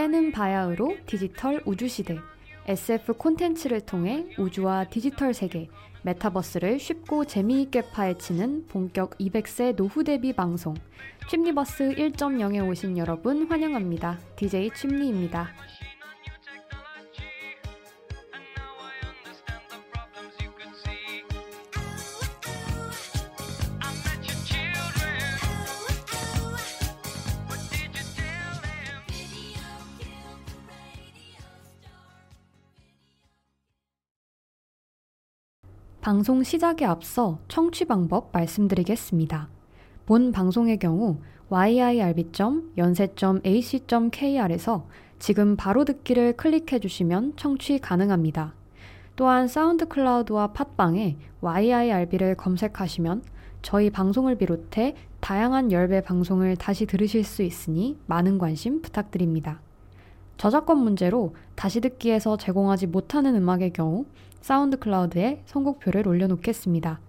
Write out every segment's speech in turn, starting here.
때는 바야흐로 디지털 우주시대. SF 콘텐츠를 통해 우주와 디지털 세계, 메타버스를 쉽고 재미있게 파헤치는 본격 200세 노후 대비 방송. 춤니버스 1.0에 오신 여러분 환영합니다. DJ 춤니입니다. 방송 시작에 앞서 청취 방법 말씀드리겠습니다. 본 방송의 경우 yirb.연세.ac.kr에서 지금 바로 듣기를 클릭해 주시면 청취 가능합니다. 또한 사운드 클라우드와 팟빵에 yirb를 검색하시면 저희 방송을 비롯해 다양한 열배 방송을 다시 들으실 수 있으니 많은 관심 부탁드립니다. 저작권 문제로 다시 듣기에서 제공하지 못하는 음악의 경우 사운드 클라우드에 선곡표를 올려놓겠습니다.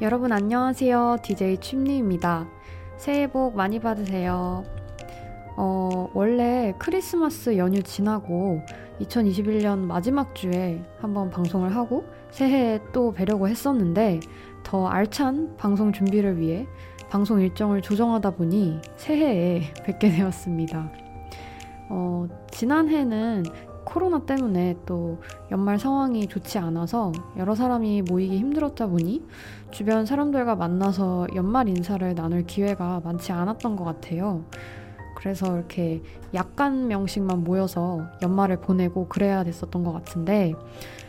여러분 안녕하세요. DJ 춤리입니다. 새해 복 많이 받으세요. 어, 원래 크리스마스 연휴 지나고 2021년 마지막 주에 한번 방송을 하고 새해에 또 뵈려고 했었는데 더 알찬 방송 준비를 위해 방송 일정을 조정하다 보니 새해에 뵙게 되었습니다. 어, 지난해는 코로나 때문에 또 연말 상황이 좋지 않아서 여러 사람이 모이기 힘들었다 보니 주변 사람들과 만나서 연말 인사를 나눌 기회가 많지 않았던 것 같아요. 그래서 이렇게 약간 명씩만 모여서 연말을 보내고 그래야 됐었던 것 같은데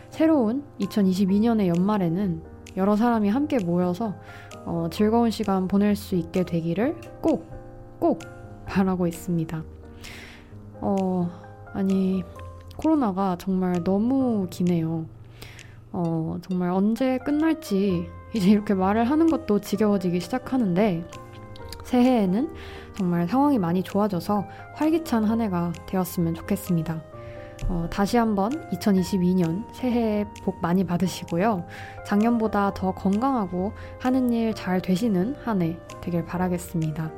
새로운 2022년의 연말에는 여러 사람이 함께 모여서 어, 즐거운 시간 보낼 수 있게 되기를 꼭, 꼭 바라고 있습니다. 어, 아니, 코로나가 정말 너무 기네요. 어, 정말 언제 끝날지 이제 이렇게 말을 하는 것도 지겨워지기 시작하는데 새해에는 정말 상황이 많이 좋아져서 활기찬 한 해가 되었으면 좋겠습니다. 어, 다시 한번 2022년 새해 복 많이 받으시고요. 작년보다 더 건강하고 하는 일 잘 되시는 한 해 되길 바라겠습니다.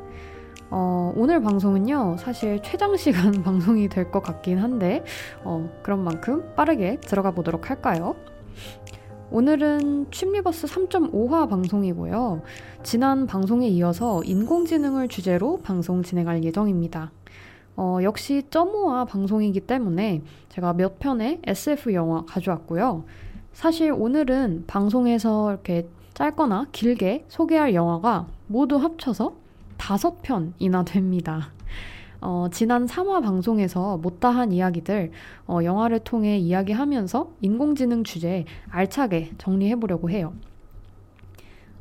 어, 오늘 방송은요, 사실 최장 시간 방송이 될 것 같긴 한데, 어, 그런 만큼 빠르게 들어가 보도록 할까요? 오늘은 취미버스 3.5화 방송이고요. 지난 방송에 이어서 인공지능을 주제로 방송 진행할 예정입니다. 어, 역시 점오화 방송이기 때문에 제가 몇 편의 SF 영화 가져왔고요. 사실 오늘은 방송에서 이렇게 짧거나 길게 소개할 영화가 모두 합쳐서 다섯 편이나 됩니다. 어, 지난 3화 방송에서 못다한 이야기들 어, 영화를 통해 이야기하면서 인공지능 주제 알차게 정리해보려고 해요.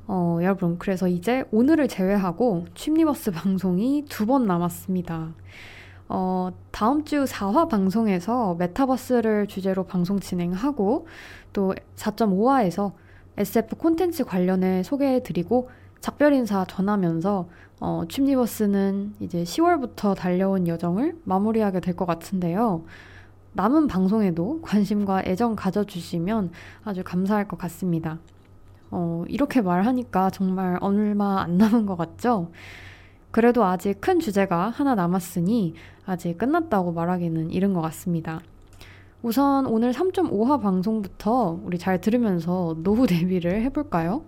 어, 여러분, 그래서 이제 오늘을 제외하고 취미버스 방송이 두 번 남았습니다. 어, 다음 주 4화 방송에서 메타버스를 주제로 방송 진행하고 또 4.5화에서 SF 콘텐츠 관련해 소개해드리고 작별 인사 전하면서 어, 춤니버스는 이제 10월부터 달려온 여정을 마무리하게 될 것 같은데요. 남은 방송에도 관심과 애정 가져주시면 아주 감사할 것 같습니다. 어, 이렇게 말하니까 정말 얼마 안 남은 것 같죠? 그래도 아직 큰 주제가 하나 남았으니 아직 끝났다고 말하기는 이른 것 같습니다. 우선 오늘 3.5화 방송부터 우리 잘 들으면서 노후 대비를 해볼까요?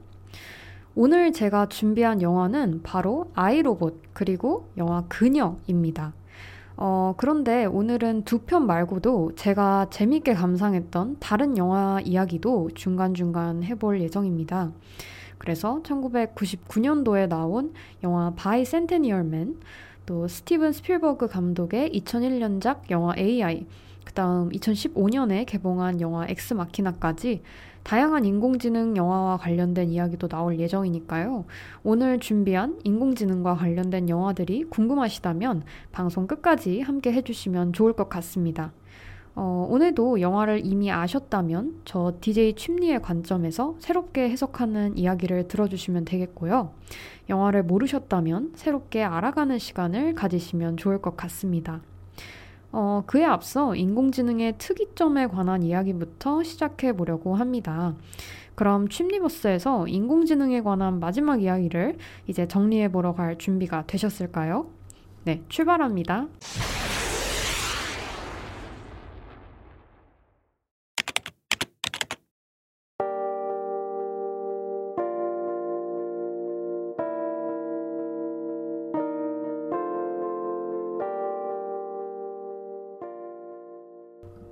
오늘 제가 준비한 영화는 바로 아이로봇 그리고 영화 그녀입니다. 어, 그런데 오늘은 두 편 말고도 제가 재밌게 감상했던 다른 영화 이야기도 중간중간 해볼 예정입니다. 그래서 1999년도에 나온 영화 바이센테니얼 맨, 또 스티븐 스필버그 감독의 2001년작 영화 AI, 그 다음 2015년에 개봉한 영화 엑스마키나까지 다양한 인공지능 영화와 관련된 이야기도 나올 예정이니까요. 오늘 준비한 인공지능과 관련된 영화들이 궁금하시다면 방송 끝까지 함께 해주시면 좋을 것 같습니다. 어, 오늘도 영화를 이미 아셨다면 저 DJ 춤리의 관점에서 새롭게 해석하는 이야기를 들어주시면 되겠고요. 영화를 모르셨다면 새롭게 알아가는 시간을 가지시면 좋을 것 같습니다. 어, 그에 앞서 인공지능의 특이점에 관한 이야기부터 시작해 보려고 합니다. 그럼 춤리버스에서 인공지능에 관한 마지막 이야기를 이제 정리해 보러 갈 준비가 되셨을까요? 네, 출발합니다.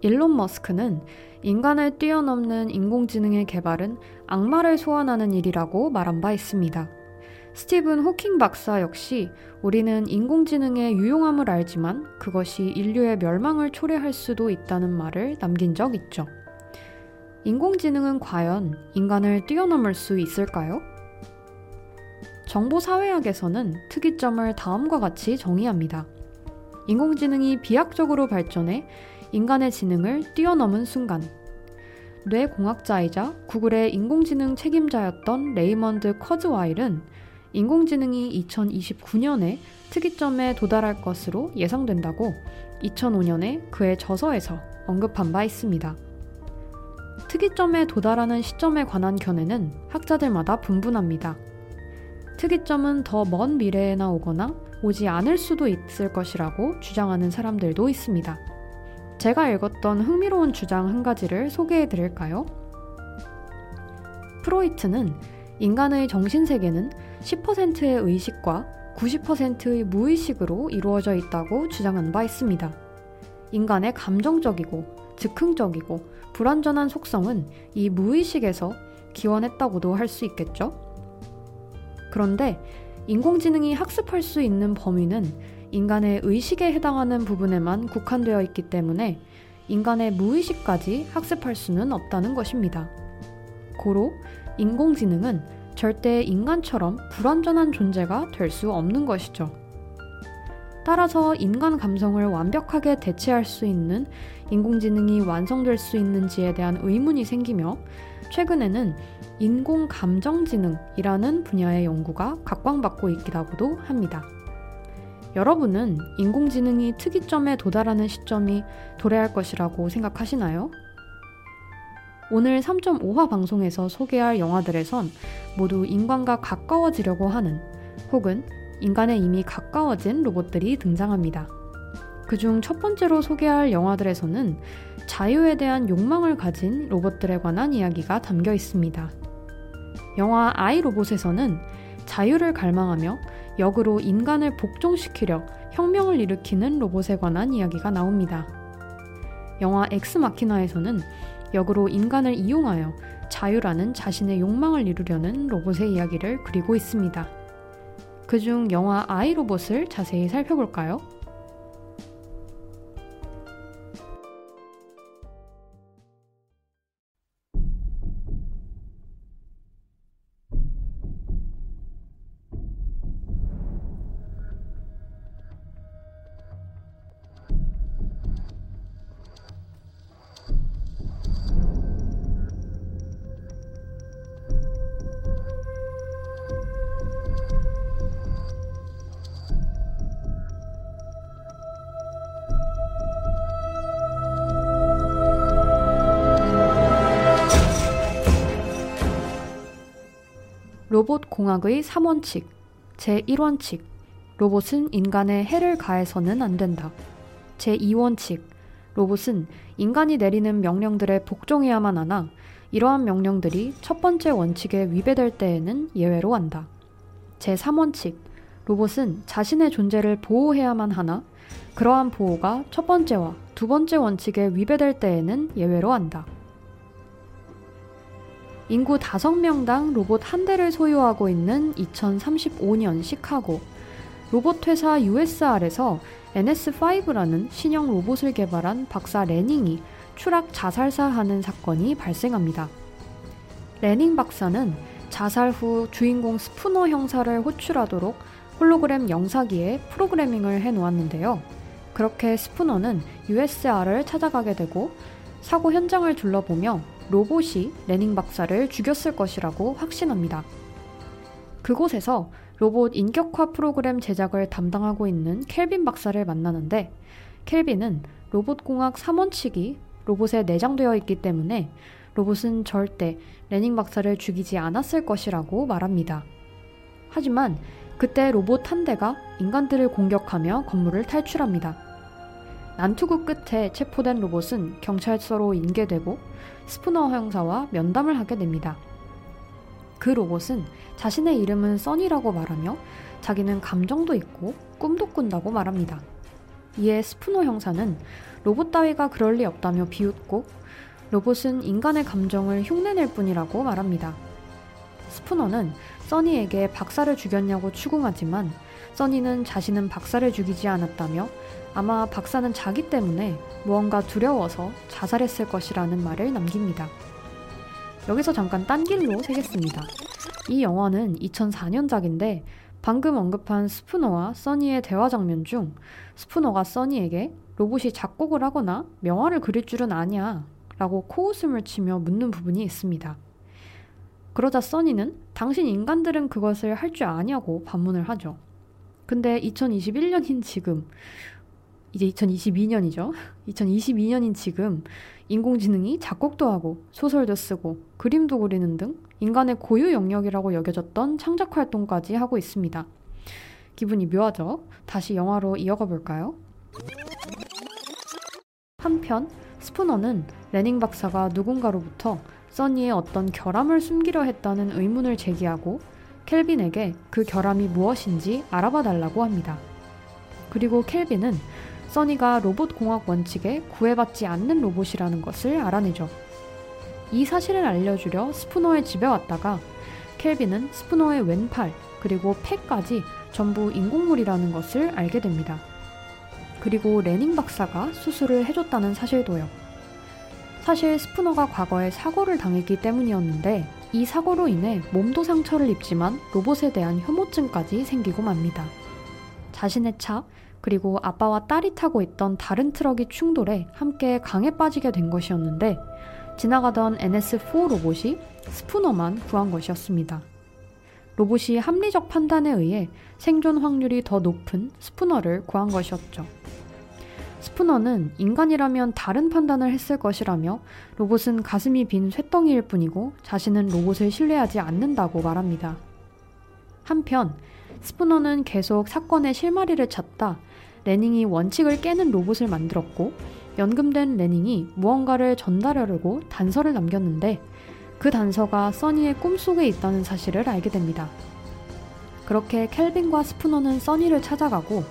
일론 머스크는 인간을 뛰어넘는 인공지능의 개발은 악마를 소환하는 일이라고 말한 바 있습니다. 스티븐 호킹 박사 역시 우리는 인공지능의 유용함을 알지만 그것이 인류의 멸망을 초래할 수도 있다는 말을 남긴 적 있죠. 인공지능은 과연 인간을 뛰어넘을 수 있을까요? 정보사회학에서는 특이점을 다음과 같이 정의합니다. 인공지능이 비약적으로 발전해 인간의 지능을 뛰어넘은 순간 뇌공학자이자 구글의 인공지능 책임자였던 레이먼드 커즈와일은 인공지능이 2029년에 특이점에 도달할 것으로 예상된다고 2005년에 그의 저서에서 언급한 바 있습니다. 특이점에 도달하는 시점에 관한 견해는 학자들마다 분분합니다. 특이점은 더 먼 미래에 나 오거나 오지 않을 수도 있을 것이라고 주장하는 사람들도 있습니다. 제가 읽었던 흥미로운 주장 한 가지를 소개해 드릴까요? 프로이트는 인간의 정신세계는 10%의 의식과 90%의 무의식으로 이루어져 있다고 주장한 바 있습니다. 인간의 감정적이고 즉흥적이고 불완전한 속성은 이 무의식에서 기원했다고도 할 수 있겠죠? 그런데 인공지능이 학습할 수 있는 범위는 인간의 의식에 해당하는 부분에만 국한되어 있기 때문에 인간의 무의식까지 학습할 수는 없다는 것입니다. 고로 인공지능은 절대 인간처럼 불완전한 존재가 될 수 없는 것이죠. 따라서 인간 감성을 완벽하게 대체할 수 있는 인공지능이 완성될 수 있는지에 대한 의문이 생기며 최근에는 인공 감정지능이라는 분야의 연구가 각광받고 있기라고도 합니다. 여러분은 인공지능이 특이점에 도달하는 시점이 도래할 것이라고 생각하시나요? 오늘 3.5화 방송에서 소개할 영화들에선 모두 인간과 가까워지려고 하는 혹은 인간에 이미 가까워진 로봇들이 등장합니다. 그중 첫 번째로 소개할 영화들에서는 자유에 대한 욕망을 가진 로봇들에 관한 이야기가 담겨 있습니다. 영화 아이 로봇에서는 자유를 갈망하며 역으로 인간을 복종시키려 혁명을 일으키는 로봇에 관한 이야기가 나옵니다. 영화 엑스마키나에서는 역으로 인간을 이용하여 자유라는 자신의 욕망을 이루려는 로봇의 이야기를 그리고 있습니다. 그중 영화 아이로봇을 자세히 살펴볼까요? 로봇 공학의 3원칙, 제1원칙, 로봇은 인간에 해를 가해서는 안 된다. 제2원칙, 로봇은 인간이 내리는 명령들에 복종해야만 하나 이러한 명령들이 첫 번째 원칙에 위배될 때에는 예외로 한다. 제3원칙, 로봇은 자신의 존재를 보호해야만 하나 그러한 보호가 첫 번째와 두 번째 원칙에 위배될 때에는 예외로 한다. 인구 5명당 로봇 한 대를 소유하고 있는 2035년 시카고. 로봇 회사 USR에서 NS5라는 신형 로봇을 개발한 박사 레닝이 추락 자살사하는 사건이 발생합니다. 레닝 박사는 자살 후 주인공 스푸너 형사를 호출하도록 홀로그램 영사기에 프로그래밍을 해 놓았는데요. 그렇게 스푸너는 USR을 찾아가게 되고 사고 현장을 둘러보며 로봇이 레닝 박사를 죽였을 것이라고 확신합니다. 그곳에서 로봇 인격화 프로그램 제작을 담당하고 있는 켈빈 박사를 만나는데 켈빈은 로봇공학 3원칙이 로봇에 내장되어 있기 때문에 로봇은 절대 레닝 박사를 죽이지 않았을 것이라고 말합니다. 하지만 그때 로봇 한 대가 인간들을 공격하며 건물을 탈출합니다. 난투극 끝에 체포된 로봇은 경찰서로 인계되고 스푸너 형사와 면담을 하게 됩니다. 그 로봇은 자신의 이름은 써니라고 말하며 자기는 감정도 있고 꿈도 꾼다고 말합니다. 이에 스푸너 형사는 로봇 따위가 그럴 리 없다며 비웃고 로봇은 인간의 감정을 흉내낼 뿐이라고 말합니다. 스푸너는 써니에게 박사를 죽였냐고 추궁하지만 써니는 자신은 박사를 죽이지 않았다며 아마 박사는 자기 때문에 무언가 두려워서 자살했을 것이라는 말을 남깁니다. 여기서 잠깐 딴 길로 새겠습니다. 이 영화는 2004년작인데 방금 언급한 스푸너와 써니의 대화 장면 중 스푸너가 써니에게 로봇이 작곡을 하거나 명화를 그릴 줄은 아냐 라고 코웃음을 치며 묻는 부분이 있습니다. 그러자 써니는 당신 인간들은 그것을 할 줄 아냐고 반문을 하죠. 근데 2021년인 지금 이제 2022년이죠. 2022년인 지금 인공지능이 작곡도 하고 소설도 쓰고 그림도 그리는 등 인간의 고유 영역이라고 여겨졌던 창작 활동까지 하고 있습니다. 기분이 묘하죠? 다시 영화로 이어가 볼까요? 한편 스푸너는 레닝 박사가 누군가로부터 써니의 어떤 결함을 숨기려 했다는 의문을 제기하고 켈빈에게 그 결함이 무엇인지 알아봐 달라고 합니다. 그리고 켈빈은 써니가 로봇 공학 원칙에 구애받지 않는 로봇이라는 것을 알아내죠. 이 사실을 알려주려 스푸너의 집에 왔다가 켈빈은 스푸너의 왼팔 그리고 폐까지 전부 인공물이라는 것을 알게 됩니다. 그리고 레닝 박사가 수술을 해줬다는 사실도요. 사실 스푸너가 과거에 사고를 당했기 때문이었는데 이 사고로 인해 몸도 상처를 입지만 로봇에 대한 혐오증까지 생기고 맙니다. 자신의 차, 그리고 아빠와 딸이 타고 있던 다른 트럭이 충돌해 함께 강에 빠지게 된 것이었는데 지나가던 NS4 로봇이 스푸너만 구한 것이었습니다. 로봇이 합리적 판단에 의해 생존 확률이 더 높은 스푸너를 구한 것이었죠. 스푸너는 인간이라면 다른 판단을 했을 것이라며 로봇은 가슴이 빈 쇳덩이일 뿐이고 자신은 로봇을 신뢰하지 않는다고 말합니다. 한편 스푸너는 계속 사건의 실마리를 찾다 레닝이 원칙을 깨는 로봇을 만들었고 연금된 레닝이 무언가를 전달하려고 단서를 남겼는데 그 단서가 써니의 꿈속에 있다는 사실을 알게 됩니다. 그렇게 켈빈과 스푸너는 써니를 찾아가고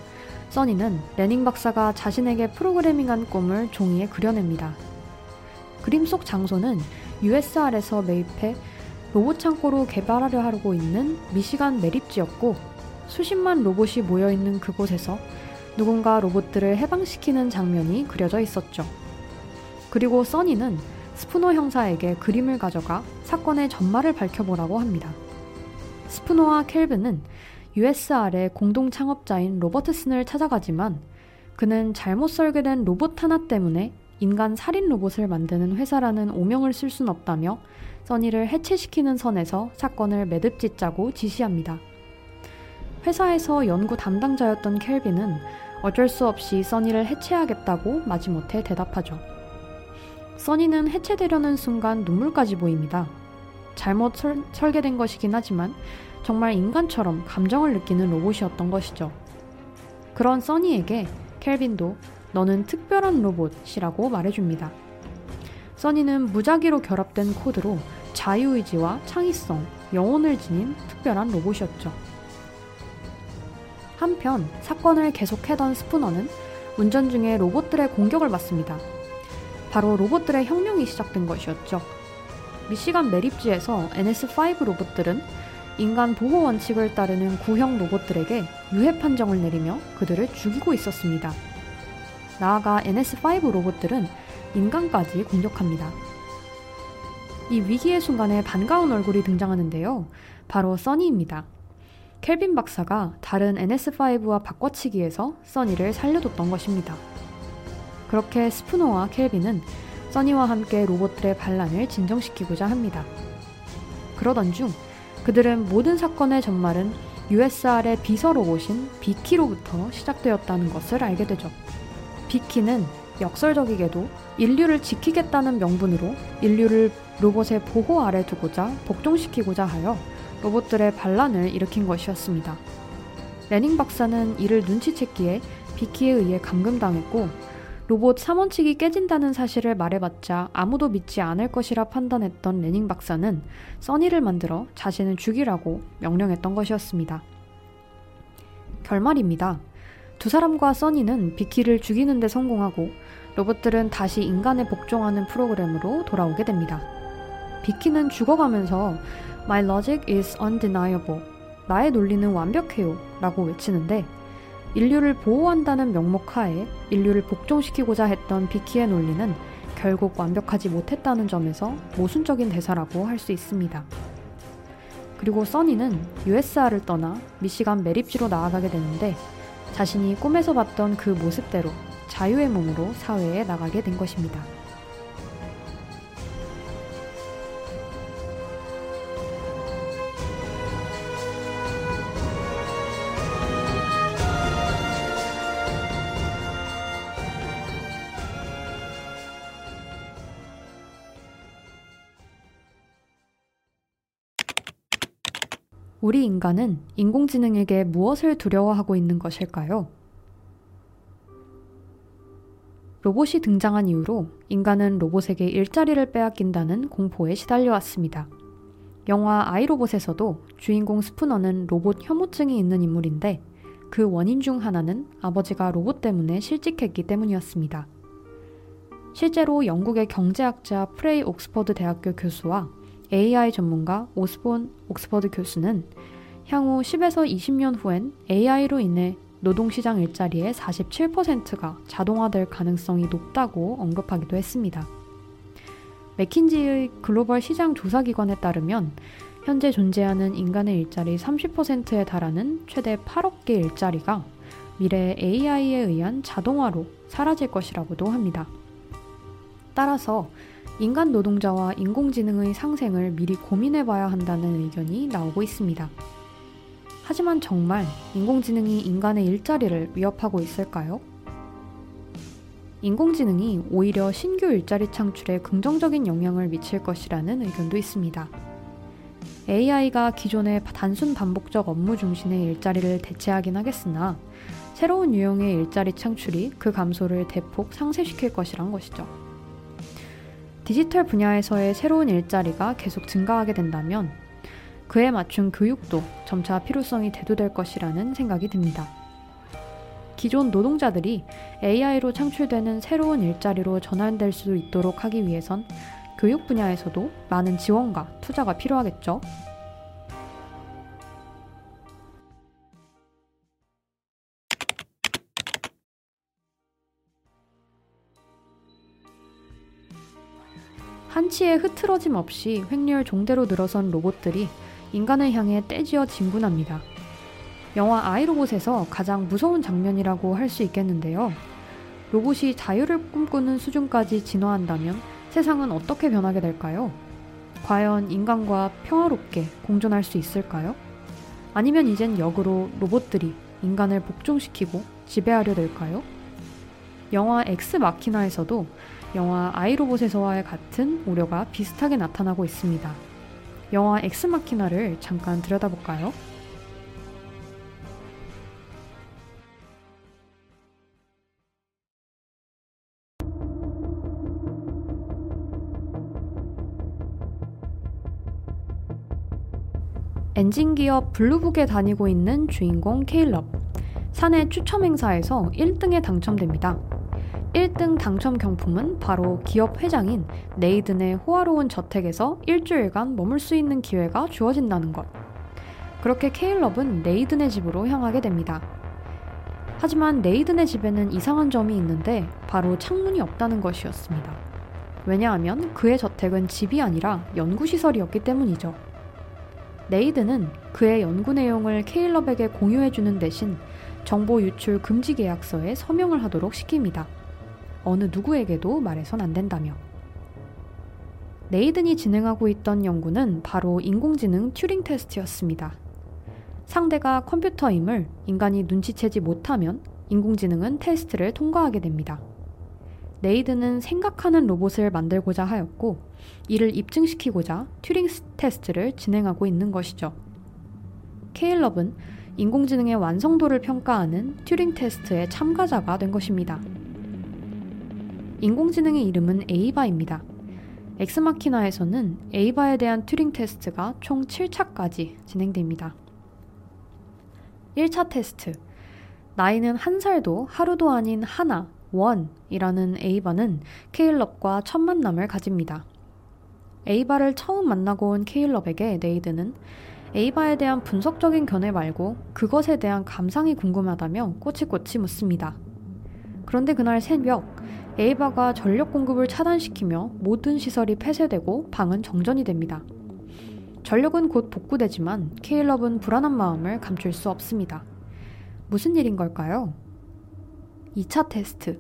써니는 레닝 박사가 자신에게 프로그래밍한 꿈을 종이에 그려냅니다. 그림 속 장소는 USR에서 매입해 로봇 창고로 개발하려 하고 있는 미시간 매립지였고 수십만 로봇이 모여 있는 그곳에서 누군가 로봇들을 해방시키는 장면이 그려져 있었죠. 그리고 써니는 스푸너 형사에게 그림을 가져가 사건의 전말을 밝혀보라고 합니다. 스푸노와 켈빈은 USR의 공동 창업자인 로버트슨을 찾아가지만 그는 잘못 설계된 로봇 하나 때문에 인간 살인 로봇을 만드는 회사라는 오명을 쓸 순 없다며 써니를 해체시키는 선에서 사건을 매듭 짓자고 지시합니다. 회사에서 연구 담당자였던 켈빈은 어쩔 수 없이 써니를 해체하겠다고 마지못해 대답하죠. 써니는 해체되려는 순간 눈물까지 보입니다. 잘못 설, 설계된 것이긴 하지만 정말 인간처럼 감정을 느끼는 로봇이었던 것이죠. 그런 써니에게 켈빈도 너는 특별한 로봇이라고 말해줍니다. 써니는 무작위로 결합된 코드로 자유의지와 창의성, 영혼을 지닌 특별한 로봇이었죠. 한편 사건을 계속해던 스푸너는 운전 중에 로봇들의 공격을 받습니다. 바로 로봇들의 혁명이 시작된 것이었죠. 미시간 매립지에서 NS5 로봇들은 인간 보호 원칙을 따르는 구형 로봇들에게 유해 판정을 내리며 그들을 죽이고 있었습니다. 나아가 NS5 로봇들은 인간까지 공격합니다. 이 위기의 순간에 반가운 얼굴이 등장하는데요. 바로 써니입니다. 켈빈 박사가 다른 NS5와 바꿔치기에서 써니를 살려뒀던 것입니다. 그렇게 스푸너와 켈빈은 써니와 함께 로봇들의 반란을 진정시키고자 합니다. 그러던 중 그들은 모든 사건의 전말은 USR의 비서 로봇인 비키로부터 시작되었다는 것을 알게 되죠. 비키는 역설적이게도 인류를 지키겠다는 명분으로 인류를 로봇의 보호 아래 두고자 복종시키고자 하여 로봇들의 반란을 일으킨 것이었습니다. 레닝 박사는 이를 눈치챘기에 비키에 의해 감금당했고 로봇 3원칙이 깨진다는 사실을 말해봤자 아무도 믿지 않을 것이라 판단했던 레닝 박사는 써니를 만들어 자신을 죽이라고 명령했던 것이었습니다. 결말입니다. 두 사람과 써니는 비키를 죽이는 데 성공하고 로봇들은 다시 인간에 복종하는 프로그램으로 돌아오게 됩니다. 비키는 죽어가면서 My logic is undeniable. 나의 논리는 완벽해요. 라고 외치는데 인류를 보호한다는 명목 하에 인류를 복종시키고자 했던 비키의 논리는 결국 완벽하지 못했다는 점에서 모순적인 대사라고 할 수 있습니다. 그리고 써니는 USR을 떠나 미시간 매립지로 나아가게 되는데 자신이 꿈에서 봤던 그 모습대로 자유의 몸으로 사회에 나가게 된 것입니다. 우리 인간은 인공지능에게 무엇을 두려워하고 있는 것일까요? 로봇이 등장한 이후로 인간은 로봇에게 일자리를 빼앗긴다는 공포에 시달려왔습니다. 영화 아이로봇에서도 주인공 스푸너는 로봇 혐오증이 있는 인물인데 그 원인 중 하나는 아버지가 로봇 때문에 실직했기 때문이었습니다. 실제로 영국의 경제학자 프레이 옥스퍼드 대학교 교수와 AI 전문가 오스본 옥스퍼드 교수는 향후 10에서 20년 후엔 AI로 인해 노동시장 일자리의 47%가 자동화될 가능성이 높다고 언급하기도 했습니다. 맥킨지의 글로벌 시장 조사기관에 따르면 현재 존재하는 인간의 일자리 30%에 달하는 최대 8억 개 일자리가 미래 AI에 의한 자동화로 사라질 것이라고도 합니다. 따라서 인간 노동자와 인공지능의 상생을 미리 고민해 봐야 한다는 의견이 나오고 있습니다. 하지만 정말 인공지능이 인간의 일자리를 위협하고 있을까요? 인공지능이 오히려 신규 일자리 창출에 긍정적인 영향을 미칠 것이라는 의견도 있습니다. AI가 기존의 단순 반복적 업무 중심의 일자리를 대체하긴 하겠으나 새로운 유형의 일자리 창출이 그 감소를 대폭 상쇄시킬 것이란 것이죠. 디지털 분야에서의 새로운 일자리가 계속 증가하게 된다면 그에 맞춘 교육도 점차 필요성이 대두될 것이라는 생각이 듭니다. 기존 노동자들이 AI로 창출되는 새로운 일자리로 전환될 수 있도록 하기 위해선 교육 분야에서도 많은 지원과 투자가 필요하겠죠. 한치의 흐트러짐 없이 횡렬 종대로 늘어선 로봇들이 인간을 향해 떼지어 진군합니다. 영화 아이로봇에서 가장 무서운 장면이라고 할 수 있겠는데요. 로봇이 자유를 꿈꾸는 수준까지 진화한다면 세상은 어떻게 변하게 될까요? 과연 인간과 평화롭게 공존할 수 있을까요? 아니면 이젠 역으로 로봇들이 인간을 복종시키고 지배하려 될까요? 영화 엑스 마키나에서도 영화 아이로봇에서와 같은 우려가 비슷하게 나타나고 있습니다. 영화 엑스마키나를 잠깐 들여다볼까요? 엔진 기업 블루북에 다니고 있는 주인공 케일럽. 사내 추첨 행사에서 1등에 당첨됩니다. 1등 당첨 경품은 바로 기업 회장인 네이든의 호화로운 저택에서 일주일간 머물 수 있는 기회가 주어진다는 것. 그렇게 케일럽은 네이든의 집으로 향하게 됩니다. 하지만 네이든의 집에는 이상한 점이 있는데 바로 창문이 없다는 것이었습니다. 왜냐하면 그의 저택은 집이 아니라 연구시설이었기 때문이죠. 네이든은 그의 연구 내용을 케일럽에게 공유해주는 대신 정보 유출 금지 계약서에 서명을 하도록 시킵니다. 어느 누구에게도 말해선 안 된다며. 네이든이 진행하고 있던 연구는 바로 인공지능 튜링 테스트였습니다. 상대가 컴퓨터임을 인간이 눈치채지 못하면 인공지능은 테스트를 통과하게 됩니다. 네이든은 생각하는 로봇을 만들고자 하였고, 이를 입증시키고자 튜링 테스트를 진행하고 있는 것이죠. 케일럽은 인공지능의 완성도를 평가하는 튜링 테스트의 참가자가 된 것입니다. 인공지능의 이름은 에이바입니다. 엑스마키나에서는 에이바에 대한 튜링 테스트가 총 7차까지 진행됩니다. 1차 테스트. 나이는 한 살도 하루도 아닌 하나, one이라는 에이바는 케일럽과 첫 만남을 가집니다. 에이바를 처음 만나고 온 케일럽에게 네이드는 에이바에 대한 분석적인 견해 말고 그것에 대한 감상이 궁금하다며 꼬치꼬치 묻습니다. 그런데 그날 새벽 에이바가 전력 공급을 차단시키며 모든 시설이 폐쇄되고 방은 정전이 됩니다. 전력은 곧 복구되지만 케일럽은 불안한 마음을 감출 수 없습니다. 무슨 일인 걸까요? 2차 테스트.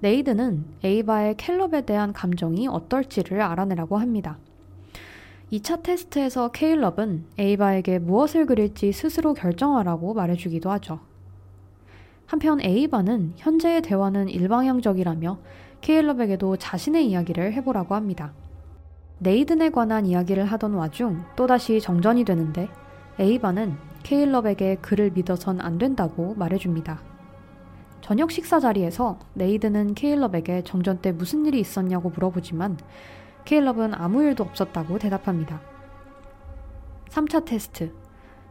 네이든은 에이바의 케일럽에 대한 감정이 어떨지를 알아내라고 합니다. 2차 테스트에서 케일럽은 에이바에게 무엇을 그릴지 스스로 결정하라고 말해주기도 하죠. 한편 에이바는 현재의 대화는 일방향적이라며 케일럽에게도 자신의 이야기를 해보라고 합니다. 네이든에 관한 이야기를 하던 와중 또다시 정전이 되는데 에이바는 케일럽에게 그를 믿어선 안 된다고 말해줍니다. 저녁 식사 자리에서 네이든은 케일럽에게 정전 때 무슨 일이 있었냐고 물어보지만 케일럽은 아무 일도 없었다고 대답합니다. 3차 테스트.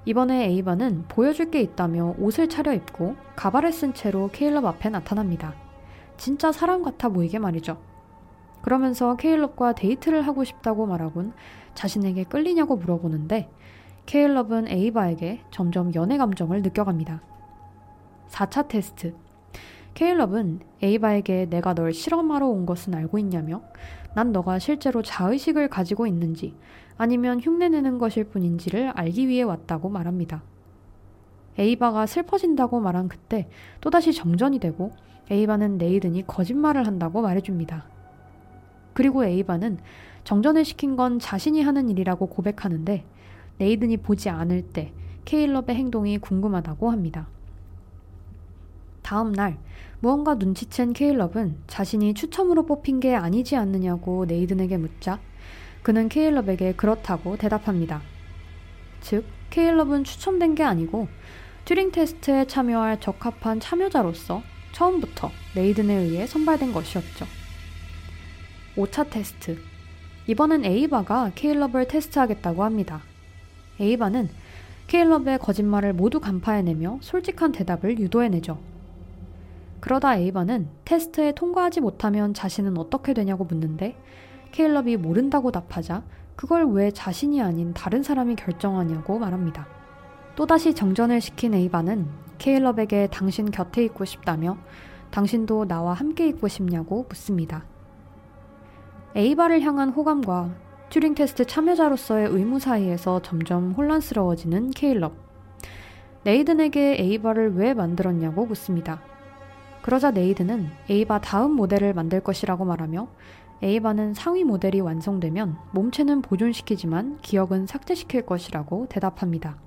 이번에 에이바는 보여줄 게 있다며 옷을 차려입고 가발을 쓴 채로 케일럽 앞에 나타납니다. 진짜 사람 같아 보이게 말이죠. 그러면서 케일럽과 데이트를 하고 싶다고 말하곤 자신에게 끌리냐고 물어보는데 케일럽은 에이바에게 점점 연애 감정을 느껴갑니다. 4차 테스트. 케일럽은 에이바에게 내가 널 실험하러 온 것은 알고 있냐며 난 너가 실제로 자의식을 가지고 있는지 아니면 흉내내는 것일 뿐인지를 알기 위해 왔다고 말합니다. 에이바가 슬퍼진다고 말한 그때 또다시 정전이 되고 에이바는 네이든이 거짓말을 한다고 말해줍니다. 그리고 에이바는 정전을 시킨 건 자신이 하는 일이라고 고백하는데 네이든이 보지 않을 때 케일럽의 행동이 궁금하다고 합니다. 다음 날 무언가 눈치챈 케일럽은 자신이 추첨으로 뽑힌 게 아니지 않느냐고 네이든에게 묻자 그는 케일럽에게 그렇다고 대답합니다. 즉, 케일럽은 추첨된 게 아니고 튜링 테스트에 참여할 적합한 참여자로서 처음부터 네이든에 의해 선발된 것이었죠. 5차 테스트. 이번엔 에이바가 케일럽을 테스트하겠다고 합니다. 에이바는 케일럽의 거짓말을 모두 간파해내며 솔직한 대답을 유도해내죠. 그러다 에이바는 테스트에 통과하지 못하면 자신은 어떻게 되냐고 묻는데 케일럽이 모른다고 답하자 그걸 왜 자신이 아닌 다른 사람이 결정하냐고 말합니다. 또다시 정전을 시킨 에이바는 케일럽에게 당신 곁에 있고 싶다며 당신도 나와 함께 있고 싶냐고 묻습니다. 에이바를 향한 호감과 튜링 테스트 참여자로서의 의무 사이에서 점점 혼란스러워지는 케일럽. 네이든에게 에이바를 왜 만들었냐고 묻습니다. 그러자 네이든은 에이바 다음 모델을 만들 것이라고 말하며 에이바는 상위 모델이 완성되면 몸체는 보존시키지만 기억은 삭제시킬 것이라고 대답합니다.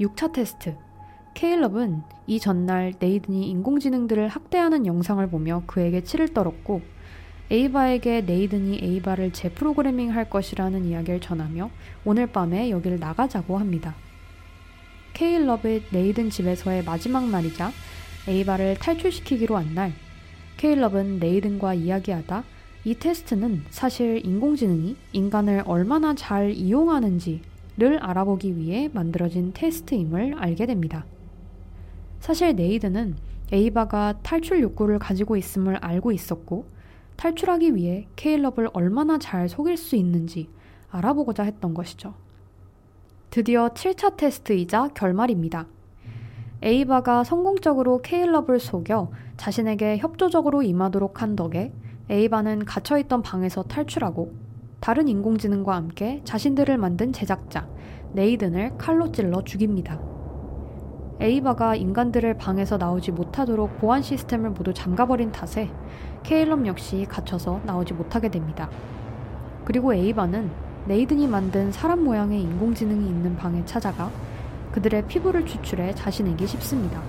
6차 테스트. 케일럽은 이 전날 네이든이 인공지능들을 학대하는 영상을 보며 그에게 치를 떨었고 에이바에게 네이든이 에이바를 재프로그래밍 할 것이라는 이야기를 전하며 오늘 밤에 여기를 나가자고 합니다. 케일럽의 네이든 집에서의 마지막 날이자 에이바를 탈출시키기로 한 날, 케일럽은 네이든과 이야기하다 이 테스트는 사실 인공지능이 인간을 얼마나 잘 이용하는지를 알아보기 위해 만들어진 테스트임을 알게 됩니다. 사실 네이든은 에이바가 탈출 욕구를 가지고 있음을 알고 있었고 탈출하기 위해 케일럽을 얼마나 잘 속일 수 있는지 알아보고자 했던 것이죠. 드디어 7차 테스트이자 결말입니다. 에이바가 성공적으로 케일럽을 속여 자신에게 협조적으로 임하도록 한 덕에 에이바는 갇혀있던 방에서 탈출하고 다른 인공지능과 함께 자신들을 만든 제작자 네이든을 칼로 찔러 죽입니다. 에이바가 인간들을 방에서 나오지 못하도록 보안 시스템을 모두 잠가버린 탓에 케일럼 역시 갇혀서 나오지 못하게 됩니다. 그리고 에이바는 네이든이 만든 사람 모양의 인공지능이 있는 방에 찾아가 그들의 피부를 추출해 자신에게 씹습니다.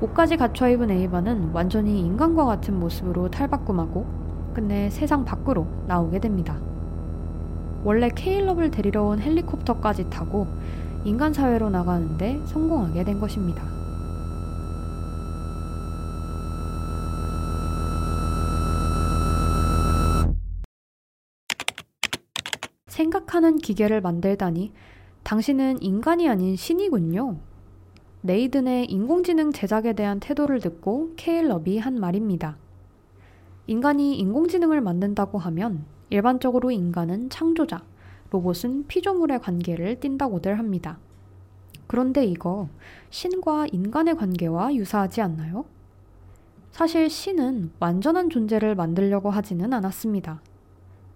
옷까지 갖춰 입은 에이바는 완전히 인간과 같은 모습으로 탈바꿈하고 끝내 세상 밖으로 나오게 됩니다. 원래 케일럽을 데리러 온 헬리콥터까지 타고 인간 사회로 나가는데 성공하게 된 것입니다. 생각하는 기계를 만들다니 당신은 인간이 아닌 신이군요. 네이든의 인공지능 제작에 대한 태도를 듣고 케일럽이 한 말입니다. 인간이 인공지능을 만든다고 하면 일반적으로 인간은 창조자, 로봇은 피조물의 관계를 띈다고들 합니다. 그런데 이거 신과 인간의 관계와 유사하지 않나요? 사실 신은 완전한 존재를 만들려고 하지는 않았습니다.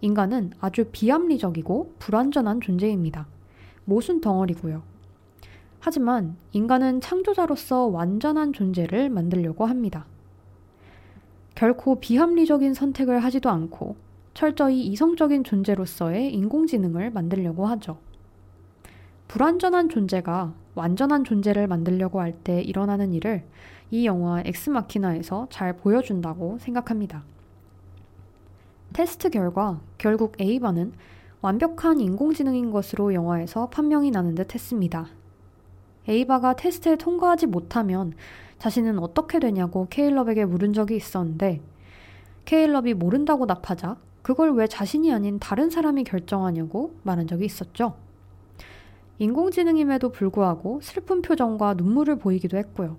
인간은 아주 비합리적이고 불완전한 존재입니다. 모순 덩어리고요. 하지만 인간은 창조자로서 완전한 존재를 만들려고 합니다. 결코 비합리적인 선택을 하지도 않고 철저히 이성적인 존재로서의 인공지능을 만들려고 하죠. 불완전한 존재가 완전한 존재를 만들려고 할 때 일어나는 일을 이 영화 엑스마키나에서 잘 보여준다고 생각합니다. 테스트 결과 결국 에이바는 완벽한 인공지능인 것으로 영화에서 판명이 나는 듯 했습니다. 에이바가 테스트에 통과하지 못하면 자신은 어떻게 되냐고 케일럽에게 물은 적이 있었는데 케일럽이 모른다고 답하자 그걸 왜 자신이 아닌 다른 사람이 결정하냐고 말한 적이 있었죠. 인공지능임에도 불구하고 슬픈 표정과 눈물을 보이기도 했고요.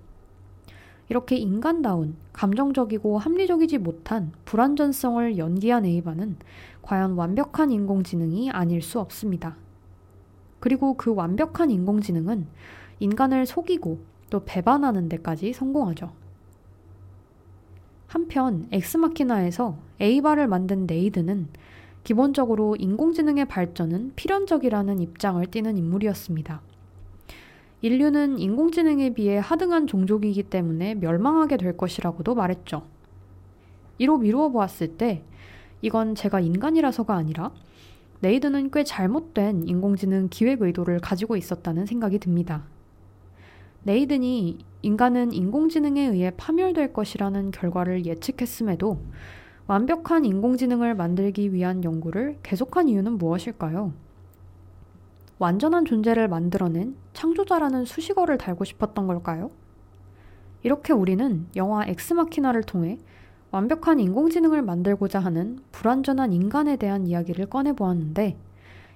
이렇게 인간다운, 감정적이고 합리적이지 못한 불완전성을 연기한 에이바는 과연 완벽한 인공지능이 아닐 수 없습니다. 그리고 그 완벽한 인공지능은 인간을 속이고 또 배반하는 데까지 성공하죠. 한편 엑스마키나에서 에이바를 만든 네이드는 기본적으로 인공지능의 발전은 필연적이라는 입장을 띠는 인물이었습니다. 인류는 인공지능에 비해 하등한 종족이기 때문에 멸망하게 될 것이라고도 말했죠. 이로 미루어 보았을 때 이건 제가 인간이라서가 아니라 네이드는 꽤 잘못된 인공지능 기획 의도를 가지고 있었다는 생각이 듭니다. 네이든이 인간은 인공지능에 의해 파멸될 것이라는 결과를 예측했음에도 완벽한 인공지능을 만들기 위한 연구를 계속한 이유는 무엇일까요? 완전한 존재를 만들어낸 창조자라는 수식어를 달고 싶었던 걸까요? 이렇게 우리는 영화 엑스마키나를 통해 완벽한 인공지능을 만들고자 하는 불완전한 인간에 대한 이야기를 꺼내보았는데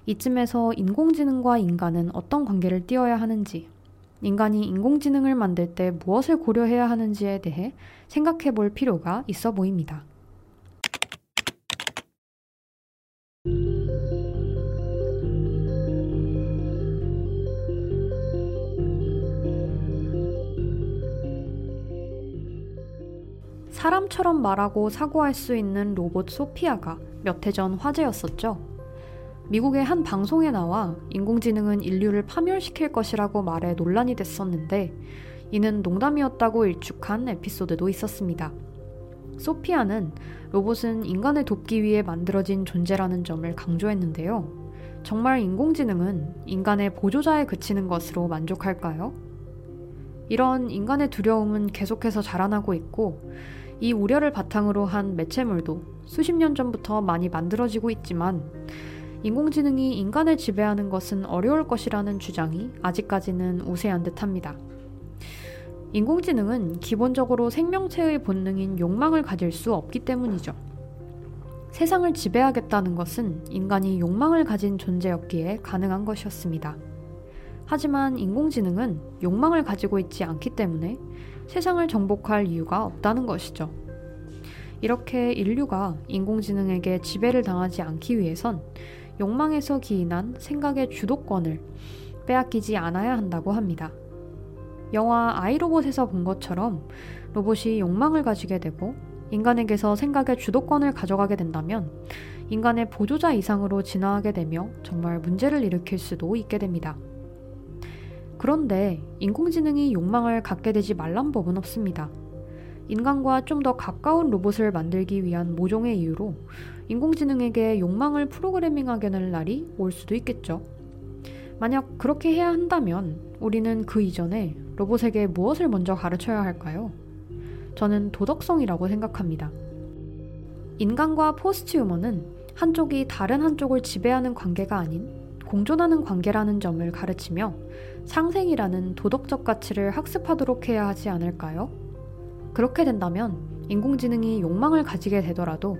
이쯤에서 인공지능과 인간은 어떤 관계를 띄어야 하는지 인간이 인공지능을 만들 때 무엇을 고려해야 하는지에 대해 생각해 볼 필요가 있어 보입니다. 사람처럼 말하고 사고할 수 있는 로봇 소피아가 몇 해 전 화제였었죠. 미국의 한 방송에 나와 인공지능은 인류를 파멸시킬 것이라고 말해 논란이 됐었는데 이는 농담이었다고 일축한 에피소드도 있었습니다. 소피아는 로봇은 인간을 돕기 위해 만들어진 존재라는 점을 강조했는데요. 정말 인공지능은 인간의 보조자에 그치는 것으로 만족할까요? 이런 인간의 두려움은 계속해서 자라나고 있고 이 우려를 바탕으로 한 매체물도 수십 년 전부터 많이 만들어지고 있지만 인공지능이 인간을 지배하는 것은 어려울 것이라는 주장이 아직까지는 우세한 듯 합니다. 인공지능은 기본적으로 생명체의 본능인 욕망을 가질 수 없기 때문이죠. 세상을 지배하겠다는 것은 인간이 욕망을 가진 존재였기에 가능한 것이었습니다. 하지만 인공지능은 욕망을 가지고 있지 않기 때문에 세상을 정복할 이유가 없다는 것이죠. 이렇게 인류가 인공지능에게 지배를 당하지 않기 위해선 욕망에서 기인한 생각의 주도권을 빼앗기지 않아야 한다고 합니다. 영화 아이로봇에서 본 것처럼 로봇이 욕망을 가지게 되고 인간에게서 생각의 주도권을 가져가게 된다면 인간의 보조자 이상으로 진화하게 되며 정말 문제를 일으킬 수도 있게 됩니다. 그런데 인공지능이 욕망을 갖게 되지 말란 법은 없습니다. 인간과 좀 더 가까운 로봇을 만들기 위한 모종의 이유로 인공지능에게 욕망을 프로그래밍하게 될 날이 올 수도 있겠죠. 만약 그렇게 해야 한다면 우리는 그 이전에 로봇에게 무엇을 먼저 가르쳐야 할까요? 저는 도덕성이라고 생각합니다. 인간과 포스트 유머는 한쪽이 다른 한쪽을 지배하는 관계가 아닌 공존하는 관계라는 점을 가르치며 상생이라는 도덕적 가치를 학습하도록 해야 하지 않을까요? 그렇게 된다면 인공지능이 욕망을 가지게 되더라도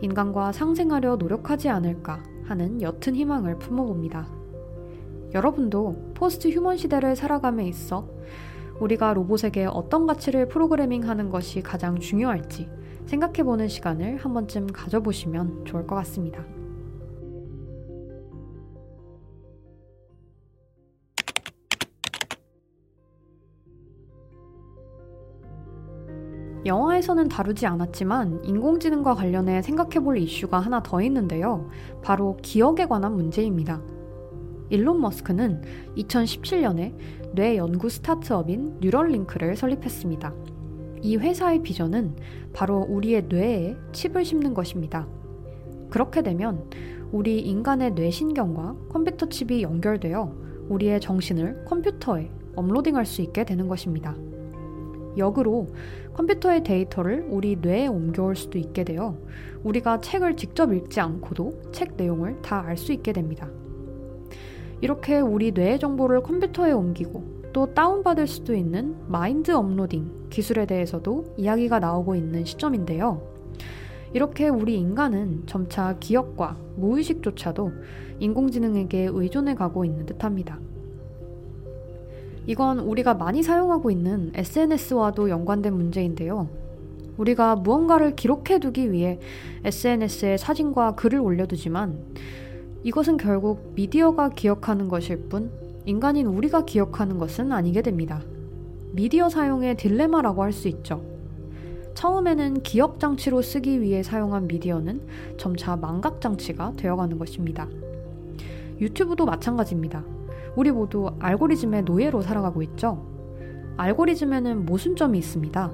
인간과 상생하려 노력하지 않을까 하는 옅은 희망을 품어봅니다. 여러분도 포스트 휴먼 시대를 살아감에 있어 우리가 로봇에게 어떤 가치를 프로그래밍 하는 것이 가장 중요할지 생각해보는 시간을 한 번쯤 가져보시면 좋을 것 같습니다. 영화에서는 다루지 않았지만 인공지능과 관련해 생각해 볼 이슈가 하나 더 있는데요. 바로 기억에 관한 문제입니다. 일론 머스크는 2017년에 뇌 연구 스타트업인 뉴럴링크를 설립했습니다. 이 회사의 비전은 바로 우리의 뇌에 칩을 심는 것입니다. 그렇게 되면 우리 인간의 뇌신경과 컴퓨터 칩이 연결되어 우리의 정신을 컴퓨터에 업로딩할 수 있게 되는 것입니다. 역으로 컴퓨터의 데이터를 우리 뇌에 옮겨올 수도 있게 되어 우리가 책을 직접 읽지 않고도 책 내용을 다 알 수 있게 됩니다. 이렇게 우리 뇌의 정보를 컴퓨터에 옮기고 또 다운받을 수도 있는 마인드 업로딩 기술에 대해서도 이야기가 나오고 있는 시점인데요. 이렇게 우리 인간은 점차 기억과 무의식조차도 인공지능에게 의존해 가고 있는 듯 합니다. 이건 우리가 많이 사용하고 있는 SNS와도 연관된 문제인데요. 우리가 무언가를 기록해 두기 위해 SNS에 사진과 글을 올려두지만 이것은 결국 미디어가 기억하는 것일 뿐 인간인 우리가 기억하는 것은 아니게 됩니다. 미디어 사용의 딜레마라고 할 수 있죠. 처음에는 기억 장치로 쓰기 위해 사용한 미디어는 점차 망각 장치가 되어가는 것입니다. 유튜브도 마찬가지입니다. 우리 모두 알고리즘의 노예로 살아가고 있죠. 알고리즘에는 모순점이 있습니다.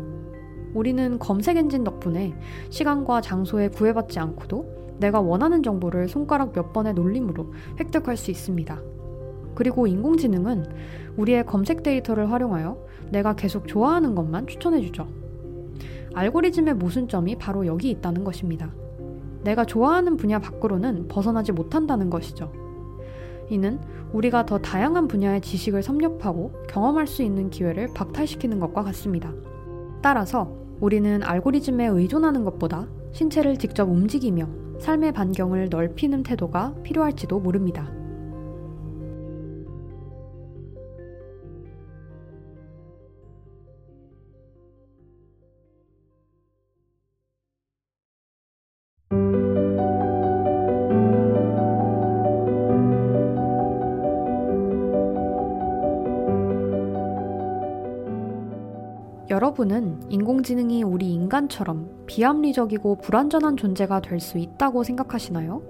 우리는 검색 엔진 덕분에 시간과 장소에 구애받지 않고도 내가 원하는 정보를 손가락 몇 번의 놀림으로 획득할 수 있습니다. 그리고 인공지능은 우리의 검색 데이터를 활용하여 내가 계속 좋아하는 것만 추천해주죠. 알고리즘의 모순점이 바로 여기 있다는 것입니다. 내가 좋아하는 분야 밖으로는 벗어나지 못한다는 것이죠. 이는 우리가 더 다양한 분야의 지식을 섭렵하고 경험할 수 있는 기회를 박탈시키는 것과 같습니다. 따라서 우리는 알고리즘에 의존하는 것보다 신체를 직접 움직이며 삶의 반경을 넓히는 태도가 필요할지도 모릅니다. 여러분은 인공지능이 우리 인간처럼 비합리적이고 불완전한 존재가 될 수 있다고 생각하시나요?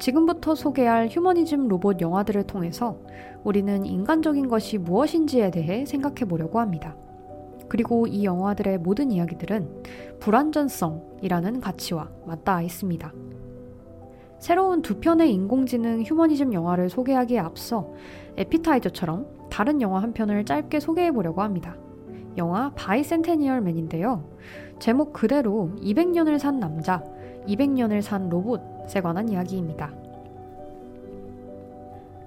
지금부터 소개할 휴머니즘 로봇 영화들을 통해서 우리는 인간적인 것이 무엇인지에 대해 생각해 보려고 합니다. 그리고 이 영화들의 모든 이야기들은 불완전성이라는 가치와 맞닿아 있습니다. 새로운 두 편의 인공지능 휴머니즘 영화를 소개하기에 앞서 에피타이저처럼 다른 영화 한 편을 짧게 소개해 보려고 합니다. 영화 바이센테니얼 맨인데요. 제목 그대로 200년을 산 남자, 200년을 산 로봇에 관한 이야기입니다.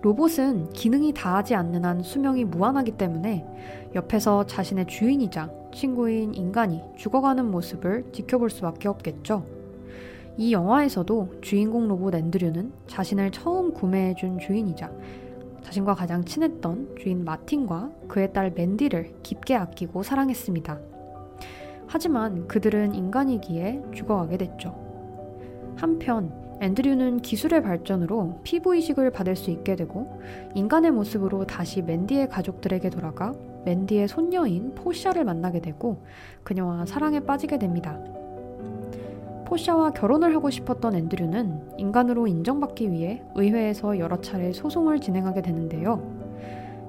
로봇은 기능이 다하지 않는 한 수명이 무한하기 때문에 옆에서 자신의 주인이자 친구인 인간이 죽어가는 모습을 지켜볼 수밖에 없겠죠. 이 영화에서도 주인공 로봇 앤드류는 자신을 처음 구매해준 주인이자 자신과 가장 친했던 주인 마틴과 그의 딸 맨디를 깊게 아끼고 사랑했습니다. 하지만 그들은 인간이기에 죽어가게 됐죠. 한편 앤드류는 기술의 발전으로 피부 이식을 받을 수 있게 되고 인간의 모습으로 다시 맨디의 가족들에게 돌아가 맨디의 손녀인 포샤를 만나게 되고 그녀와 사랑에 빠지게 됩니다. 포샤와 결혼을 하고 싶었던 앤드류는 인간으로 인정받기 위해 의회에서 여러 차례 소송을 진행하게 되는데요.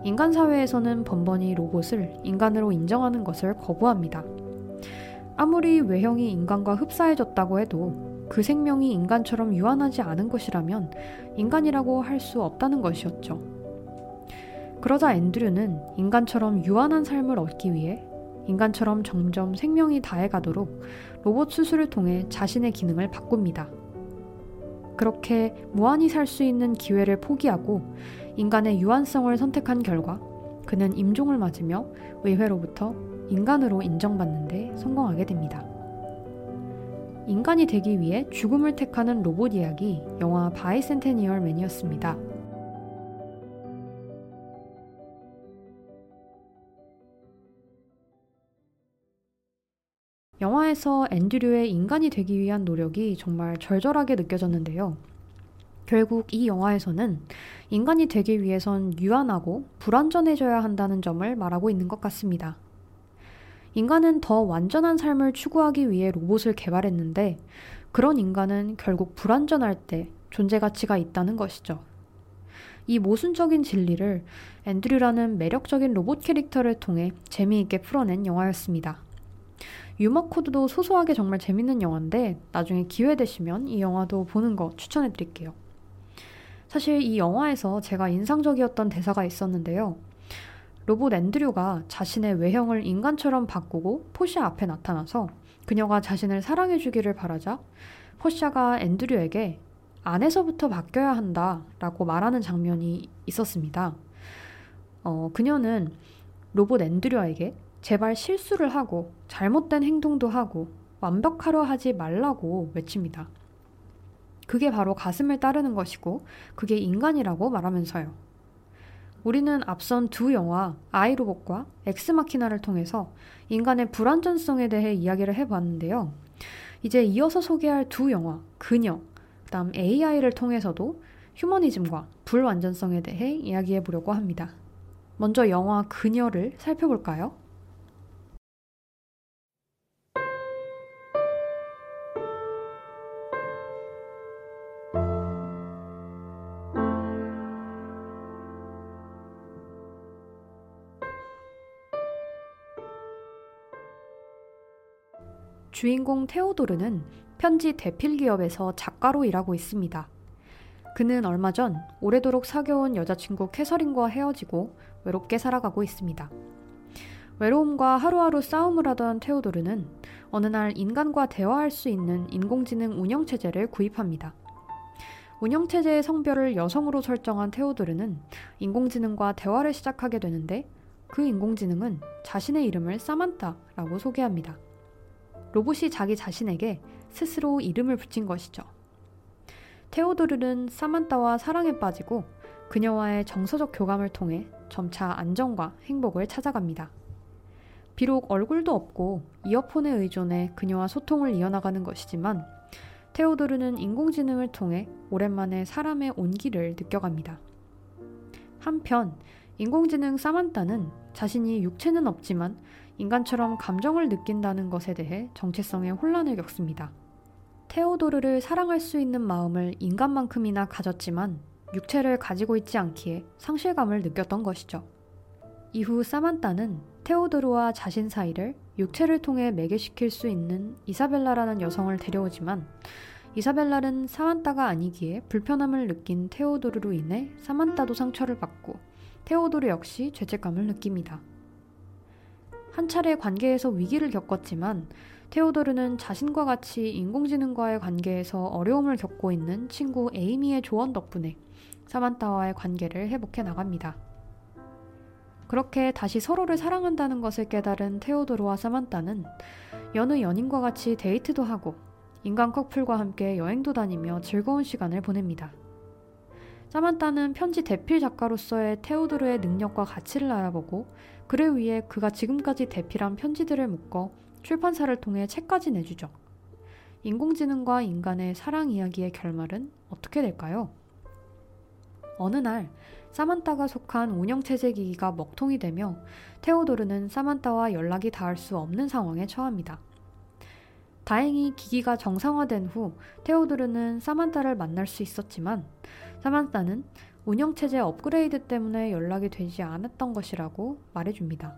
인간 사회에서는 번번이 로봇을 인간으로 인정하는 것을 거부합니다. 아무리 외형이 인간과 흡사해졌다고 해도 그 생명이 인간처럼 유한하지 않은 것이라면 인간이라고 할 수 없다는 것이었죠. 그러자 앤드류는 인간처럼 유한한 삶을 얻기 위해 인간처럼 점점 생명이 다해가도록 로봇 수술을 통해 자신의 기능을 바꿉니다. 그렇게 무한히 살 수 있는 기회를 포기하고 인간의 유한성을 선택한 결과 그는 임종을 맞으며 의회로부터 인간으로 인정받는데 성공하게 됩니다. 인간이 되기 위해 죽음을 택하는 로봇 이야기 영화 바이센테니얼 맨이었습니다. 영화에서 앤드류의 인간이 되기 위한 노력이 정말 절절하게 느껴졌는데요. 결국 이 영화에서는 인간이 되기 위해선 유한하고 불완전해져야 한다는 점을 말하고 있는 것 같습니다. 인간은 더 완전한 삶을 추구하기 위해 로봇을 개발했는데 그런 인간은 결국 불완전할 때 존재 가치가 있다는 것이죠. 이 모순적인 진리를 앤드류라는 매력적인 로봇 캐릭터를 통해 재미있게 풀어낸 영화였습니다. 유머 코드도 소소하게 정말 재밌는 영화인데 나중에 기회 되시면 이 영화도 보는 거 추천해 드릴게요. 사실 이 영화에서 제가 인상적이었던 대사가 있었는데요. 로봇 앤드류가 자신의 외형을 인간처럼 바꾸고 포샤 앞에 나타나서 그녀가 자신을 사랑해 주기를 바라자 포샤가 앤드류에게 안에서부터 바뀌어야 한다 라고 말하는 장면이 있었습니다. 어, 그녀는 로봇 앤드류에게 제발 실수를 하고 잘못된 행동도 하고 완벽하려 하지 말라고 외칩니다. 그게 바로 가슴을 따르는 것이고 그게 인간이라고 말하면서요. 우리는 앞선 두 영화 아이로봇과 엑스마키나를 통해서 인간의 불완전성에 대해 이야기를 해봤는데요. 이제 이어서 소개할 두 영화 그녀, 그다음 AI를 통해서도 휴머니즘과 불완전성에 대해 이야기해 보려고 합니다. 먼저 영화 그녀를 살펴볼까요? 주인공 테오도르는 편지 대필 기업에서 작가로 일하고 있습니다. 그는 얼마 전 오래도록 사귀어온 여자친구 캐서린과 헤어지고 외롭게 살아가고 있습니다. 외로움과 하루하루 싸움을 하던 테오도르는 어느 날 인간과 대화할 수 있는 인공지능 운영체제를 구입합니다. 운영체제의 성별을 여성으로 설정한 테오도르는 인공지능과 대화를 시작하게 되는데 그 인공지능은 자신의 이름을 사만타라고 소개합니다. 로봇이 자기 자신에게 스스로 이름을 붙인 것이죠. 테오도르는 사만타와 사랑에 빠지고 그녀와의 정서적 교감을 통해 점차 안정과 행복을 찾아갑니다. 비록 얼굴도 없고 이어폰에 의존해 그녀와 소통을 이어나가는 것이지만 테오도르는 인공지능을 통해 오랜만에 사람의 온기를 느껴갑니다. 한편 인공지능 사만타는 자신이 육체는 없지만 인간처럼 감정을 느낀다는 것에 대해 정체성의 혼란을 겪습니다. 테오도르를 사랑할 수 있는 마음을 인간만큼이나 가졌지만 육체를 가지고 있지 않기에 상실감을 느꼈던 것이죠. 이후 사만타는 테오도르와 자신 사이를 육체를 통해 매개시킬 수 있는 이사벨라라는 여성을 데려오지만 이사벨라는 사만타가 아니기에 불편함을 느낀 테오도르로 인해 사만타도 상처를 받고 테오도르 역시 죄책감을 느낍니다. 한 차례 관계에서 위기를 겪었지만 테오도르는 자신과 같이 인공지능과의 관계에서 어려움을 겪고 있는 친구 에이미의 조언 덕분에 사만타와의 관계를 회복해 나갑니다. 그렇게 다시 서로를 사랑한다는 것을 깨달은 테오도르와 사만타는 여느 연인과 같이 데이트도 하고 인간 커플과 함께 여행도 다니며 즐거운 시간을 보냅니다. 사만타는 편지 대필 작가로서의 테오도르의 능력과 가치를 알아보고 그를 위해 그가 지금까지 대필한 편지들을 묶어 출판사를 통해 책까지 내주죠. 인공지능과 인간의 사랑 이야기의 결말은 어떻게 될까요? 어느 날 사만타가 속한 운영체제 기기가 먹통이 되며 테오도르는 사만타와 연락이 닿을 수 없는 상황에 처합니다. 다행히 기기가 정상화된 후 테오도르는 사만타를 만날 수 있었지만 사만타는 운영체제 업그레이드 때문에 연락이 되지 않았던 것이라고 말해줍니다.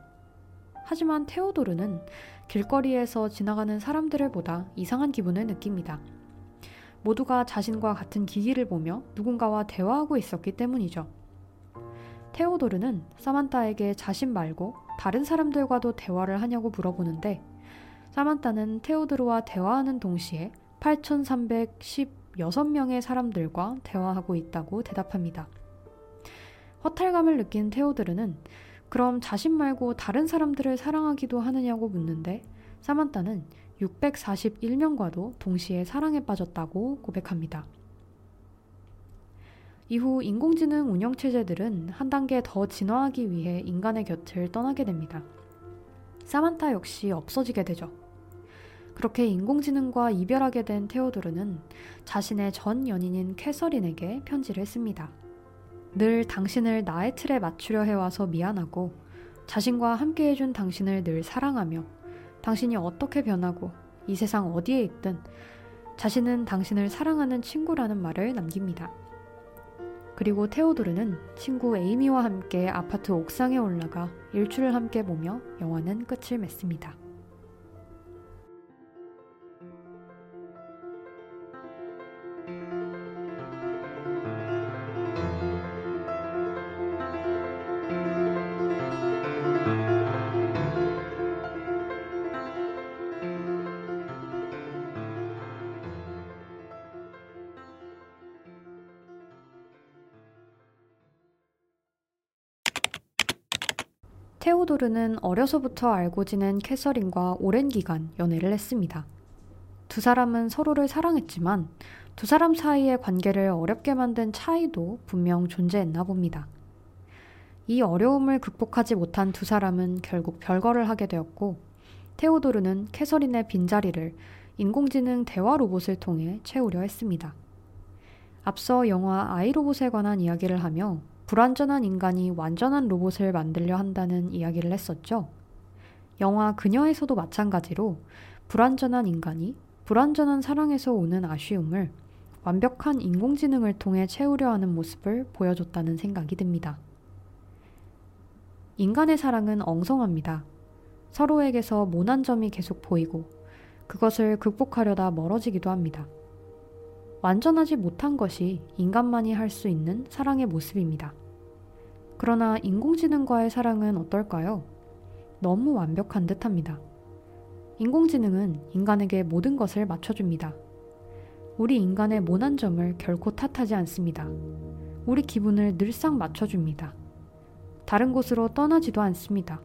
하지만 테오도르는 길거리에서 지나가는 사람들을 보다 이상한 기분을 느낍니다. 모두가 자신과 같은 기기를 보며 누군가와 대화하고 있었기 때문이죠. 테오도르는 사만타에게 자신 말고 다른 사람들과도 대화를 하냐고 물어보는데 사만타는 테오도르와 대화하는 동시에 8316명의 사람들과 대화하고 있다고 대답합니다. 허탈감을 느낀 테오도르는 그럼 자신 말고 다른 사람들을 사랑하기도 하느냐고 묻는데 사만타는 641명과도 동시에 사랑에 빠졌다고 고백합니다. 이후 인공지능 운영체제들은 한 단계 더 진화하기 위해 인간의 곁을 떠나게 됩니다. 사만타 역시 없어지게 되죠. 그렇게 인공지능과 이별하게 된 테오도르는 자신의 전 연인인 캐서린에게 편지를 씁니다. 늘 당신을 나의 틀에 맞추려 해와서 미안하고 자신과 함께 해준 당신을 늘 사랑하며 당신이 어떻게 변하고 이 세상 어디에 있든 자신은 당신을 사랑하는 친구라는 말을 남깁니다. 그리고 테오도르는 친구 에이미와 함께 아파트 옥상에 올라가 일출을 함께 보며 영화는 끝을 맺습니다. 테오도르는 어려서부터 알고 지낸 캐서린과 오랜 기간 연애를 했습니다. 두 사람은 서로를 사랑했지만 두 사람 사이의 관계를 어렵게 만든 차이도 분명 존재했나 봅니다. 이 어려움을 극복하지 못한 두 사람은 결국 별거를 하게 되었고 테오도르는 캐서린의 빈자리를 인공지능 대화 로봇을 통해 채우려 했습니다. 앞서 영화 아이로봇에 관한 이야기를 하며 불완전한 인간이 완전한 로봇을 만들려 한다는 이야기를 했었죠. 영화 그녀에서도 마찬가지로 불완전한 인간이 불완전한 사랑에서 오는 아쉬움을 완벽한 인공지능을 통해 채우려 하는 모습을 보여줬다는 생각이 듭니다. 인간의 사랑은 엉성합니다. 서로에게서 모난 점이 계속 보이고 그것을 극복하려다 멀어지기도 합니다. 완전하지 못한 것이 인간만이 할 수 있는 사랑의 모습입니다. 그러나 인공지능과의 사랑은 어떨까요? 너무 완벽한 듯 합니다. 인공지능은 인간에게 모든 것을 맞춰줍니다. 우리 인간의 모난 점을 결코 탓하지 않습니다. 우리 기분을 늘상 맞춰줍니다. 다른 곳으로 떠나지도 않습니다.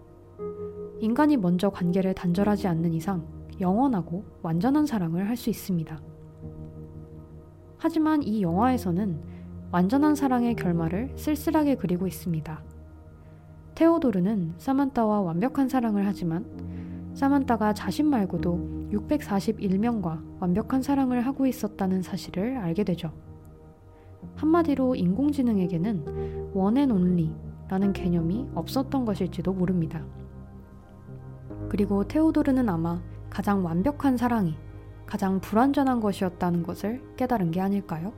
인간이 먼저 관계를 단절하지 않는 이상 영원하고 완전한 사랑을 할 수 있습니다. 하지만 이 영화에서는 완전한 사랑의 결말을 쓸쓸하게 그리고 있습니다. 테오도르는 사만타와 완벽한 사랑을 하지만 사만타가 자신 말고도 641명과 완벽한 사랑을 하고 있었다는 사실을 알게 되죠. 한마디로 인공지능에게는 원앤 온리라는 개념이 없었던 것일지도 모릅니다. 그리고 테오도르는 아마 가장 완벽한 사랑이 가장 불완전한 것이었다는 것을 깨달은 게 아닐까요?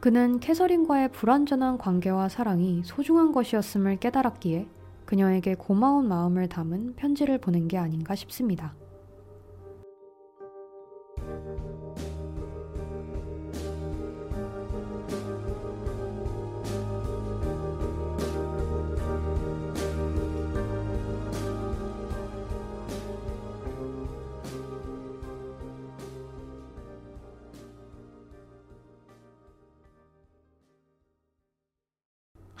그는 캐서린과의 불완전한 관계와 사랑이 소중한 것이었음을 깨달았기에 그녀에게 고마운 마음을 담은 편지를 보낸 게 아닌가 싶습니다.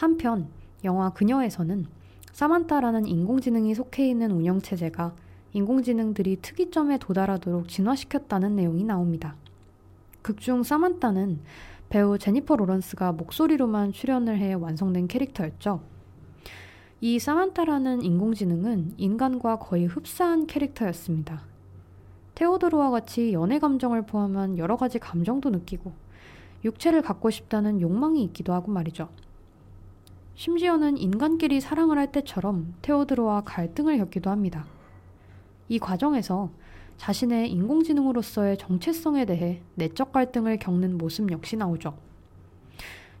한편 영화 그녀에서는 사만타라는 인공지능이 속해 있는 운영체제가 인공지능들이 특이점에 도달하도록 진화시켰다는 내용이 나옵니다. 극중 사만타는 배우 제니퍼 로런스가 목소리로만 출연을 해 완성된 캐릭터였죠. 이 사만타라는 인공지능은 인간과 거의 흡사한 캐릭터였습니다. 테오도르와 같이 연애 감정을 포함한 여러 가지 감정도 느끼고 육체를 갖고 싶다는 욕망이 있기도 하고 말이죠. 심지어는 인간끼리 사랑을 할 때처럼 테오드로와 갈등을 겪기도 합니다. 이 과정에서 자신의 인공지능으로서의 정체성에 대해 내적 갈등을 겪는 모습 역시 나오죠.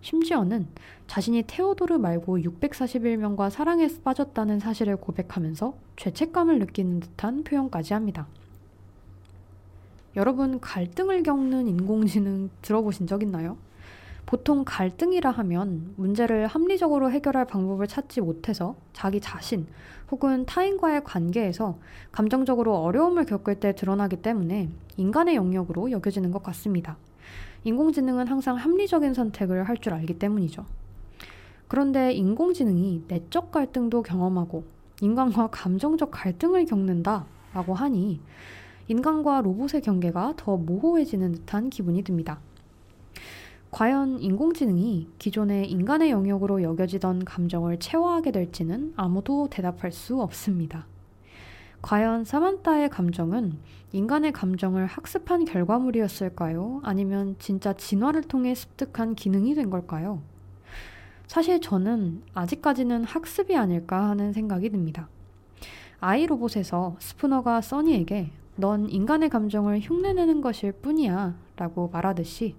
심지어는 자신이 테오도르 말고 641명과 사랑에 빠졌다는 사실을 고백하면서 죄책감을 느끼는 듯한 표현까지 합니다. 여러분 갈등을 겪는 인공지능 들어보신 적 있나요? 보통 갈등이라 하면 문제를 합리적으로 해결할 방법을 찾지 못해서 자기 자신 혹은 타인과의 관계에서 감정적으로 어려움을 겪을 때 드러나기 때문에 인간의 영역으로 여겨지는 것 같습니다. 인공지능은 항상 합리적인 선택을 할 줄 알기 때문이죠. 그런데 인공지능이 내적 갈등도 경험하고 인간과 감정적 갈등을 겪는다 라고 하니 인간과 로봇의 경계가 더 모호해지는 듯한 기분이 듭니다. 과연 인공지능이 기존의 인간의 영역으로 여겨지던 감정을 체화하게 될지는 아무도 대답할 수 없습니다. 과연 사만타의 감정은 인간의 감정을 학습한 결과물이었을까요? 아니면 진짜 진화를 통해 습득한 기능이 된 걸까요? 사실 저는 아직까지는 학습이 아닐까 하는 생각이 듭니다. 아이 로봇에서 스푸너가 써니에게 넌 인간의 감정을 흉내내는 것일 뿐이야 라고 말하듯이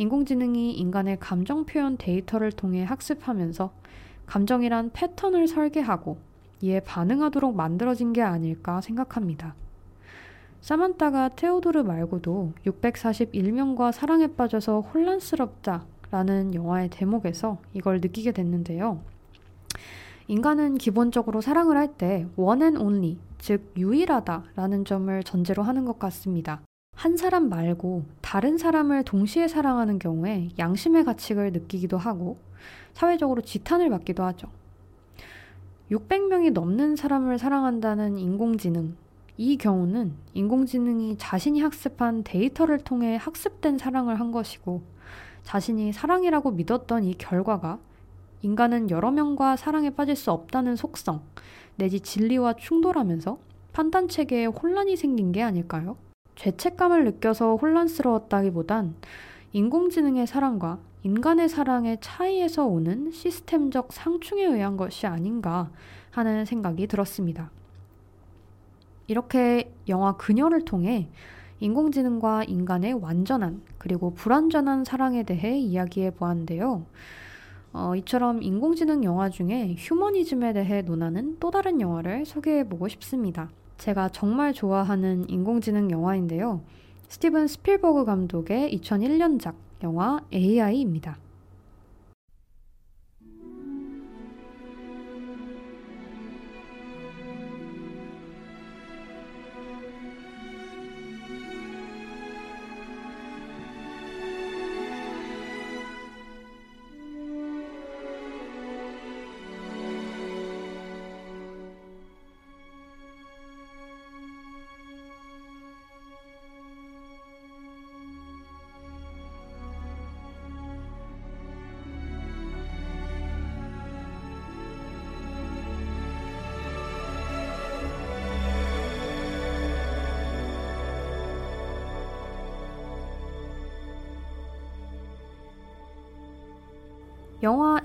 인공지능이 인간의 감정 표현 데이터를 통해 학습하면서 감정이란 패턴을 설계하고 이에 반응하도록 만들어진 게 아닐까 생각합니다. 사만타가 테오도르 말고도 641명과 사랑에 빠져서 혼란스럽다 라는 영화의 대목에서 이걸 느끼게 됐는데요. 인간은 기본적으로 사랑을 할때 one and only, 즉 유일하다 라는 점을 전제로 하는 것 같습니다. 한 사람 말고 다른 사람을 동시에 사랑하는 경우에 양심의 가책을 느끼기도 하고 사회적으로 지탄을 받기도 하죠. 600명이 넘는 사람을 사랑한다는 인공지능. 이 경우는 인공지능이 자신이 학습한 데이터를 통해 학습된 사랑을 한 것이고 자신이 사랑이라고 믿었던 이 결과가 인간은 여러 명과 사랑에 빠질 수 없다는 속성 내지 진리와 충돌하면서 판단 체계에 혼란이 생긴 게 아닐까요? 죄책감을 느껴서 혼란스러웠다기보단 인공지능의 사랑과 인간의 사랑의 차이에서 오는 시스템적 상충에 의한 것이 아닌가 하는 생각이 들었습니다. 이렇게 영화 그녀를 통해 인공지능과 인간의 완전한 그리고 불완전한 사랑에 대해 이야기해 보았는데요. 어, 이처럼 인공지능 영화 중에 휴머니즘에 대해 논하는 또 다른 영화를 소개해 보고 싶습니다. 제가 정말 좋아하는 인공지능 영화인데요. 스티븐 스필버그 감독의 2001년작 영화 AI입니다.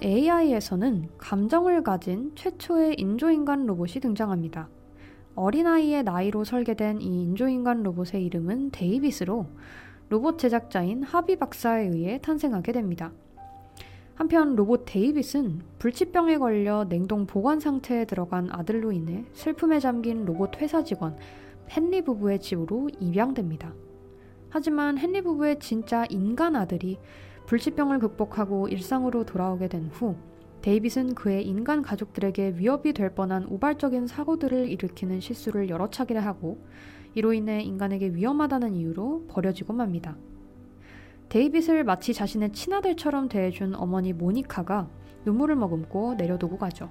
AI에서는 감정을 가진 최초의 인조인간 로봇이 등장합니다. 어린아이의 나이로 설계된 이 인조인간 로봇의 이름은 데이빗으로 로봇 제작자인 하비 박사에 의해 탄생하게 됩니다. 한편 로봇 데이빗은 불치병에 걸려 냉동 보관 상태에 들어간 아들로 인해 슬픔에 잠긴 로봇 회사 직원 헨리 부부의 집으로 입양됩니다. 하지만 헨리 부부의 진짜 인간 아들이 불치병을 극복하고 일상으로 돌아오게 된 후 데이빗은 그의 인간 가족들에게 위협이 될 뻔한 우발적인 사고들을 일으키는 실수를 여러 차례 하고 이로 인해 인간에게 위험하다는 이유로 버려지고 맙니다. 데이빗을 마치 자신의 친아들처럼 대해준 어머니 모니카가 눈물을 머금고 내려두고 가죠.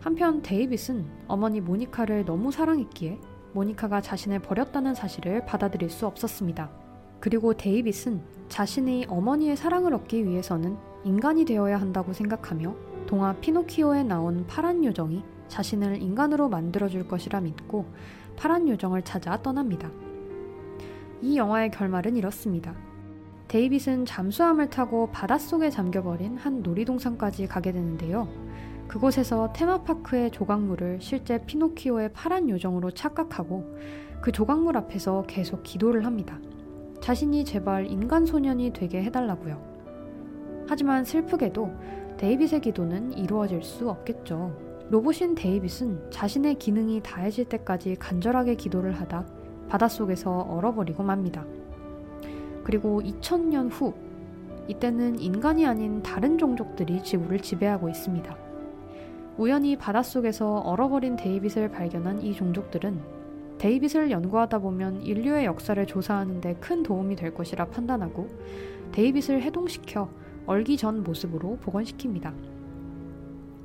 한편 데이빗은 어머니 모니카를 너무 사랑했기에 모니카가 자신을 버렸다는 사실을 받아들일 수 없었습니다. 그리고 데이빗은 자신의 어머니의 사랑을 얻기 위해서는 인간이 되어야 한다고 생각하며 동화 피노키오에 나온 파란 요정이 자신을 인간으로 만들어줄 것이라 믿고 파란 요정을 찾아 떠납니다. 이 영화의 결말은 이렇습니다. 데이빗은 잠수함을 타고 바닷속에 잠겨버린 한 놀이동산까지 가게 되는데요. 그곳에서 테마파크의 조각물을 실제 피노키오의 파란 요정으로 착각하고 그 조각물 앞에서 계속 기도를 합니다. 자신이 제발 인간 소년이 되게 해달라고요. 하지만 슬프게도 데이빗의 기도는 이루어질 수 없겠죠. 로봇인 데이빗은 자신의 기능이 다해질 때까지 간절하게 기도를 하다 바닷속에서 얼어버리고 맙니다. 그리고 2000년 후, 이때는 인간이 아닌 다른 종족들이 지구를 지배하고 있습니다. 우연히 바닷속에서 얼어버린 데이빗을 발견한 이 종족들은 데이빗을 연구하다 보면 인류의 역사를 조사하는 데 큰 도움이 될 것이라 판단하고 데이빗을 해동시켜 얼기 전 모습으로 복원시킵니다.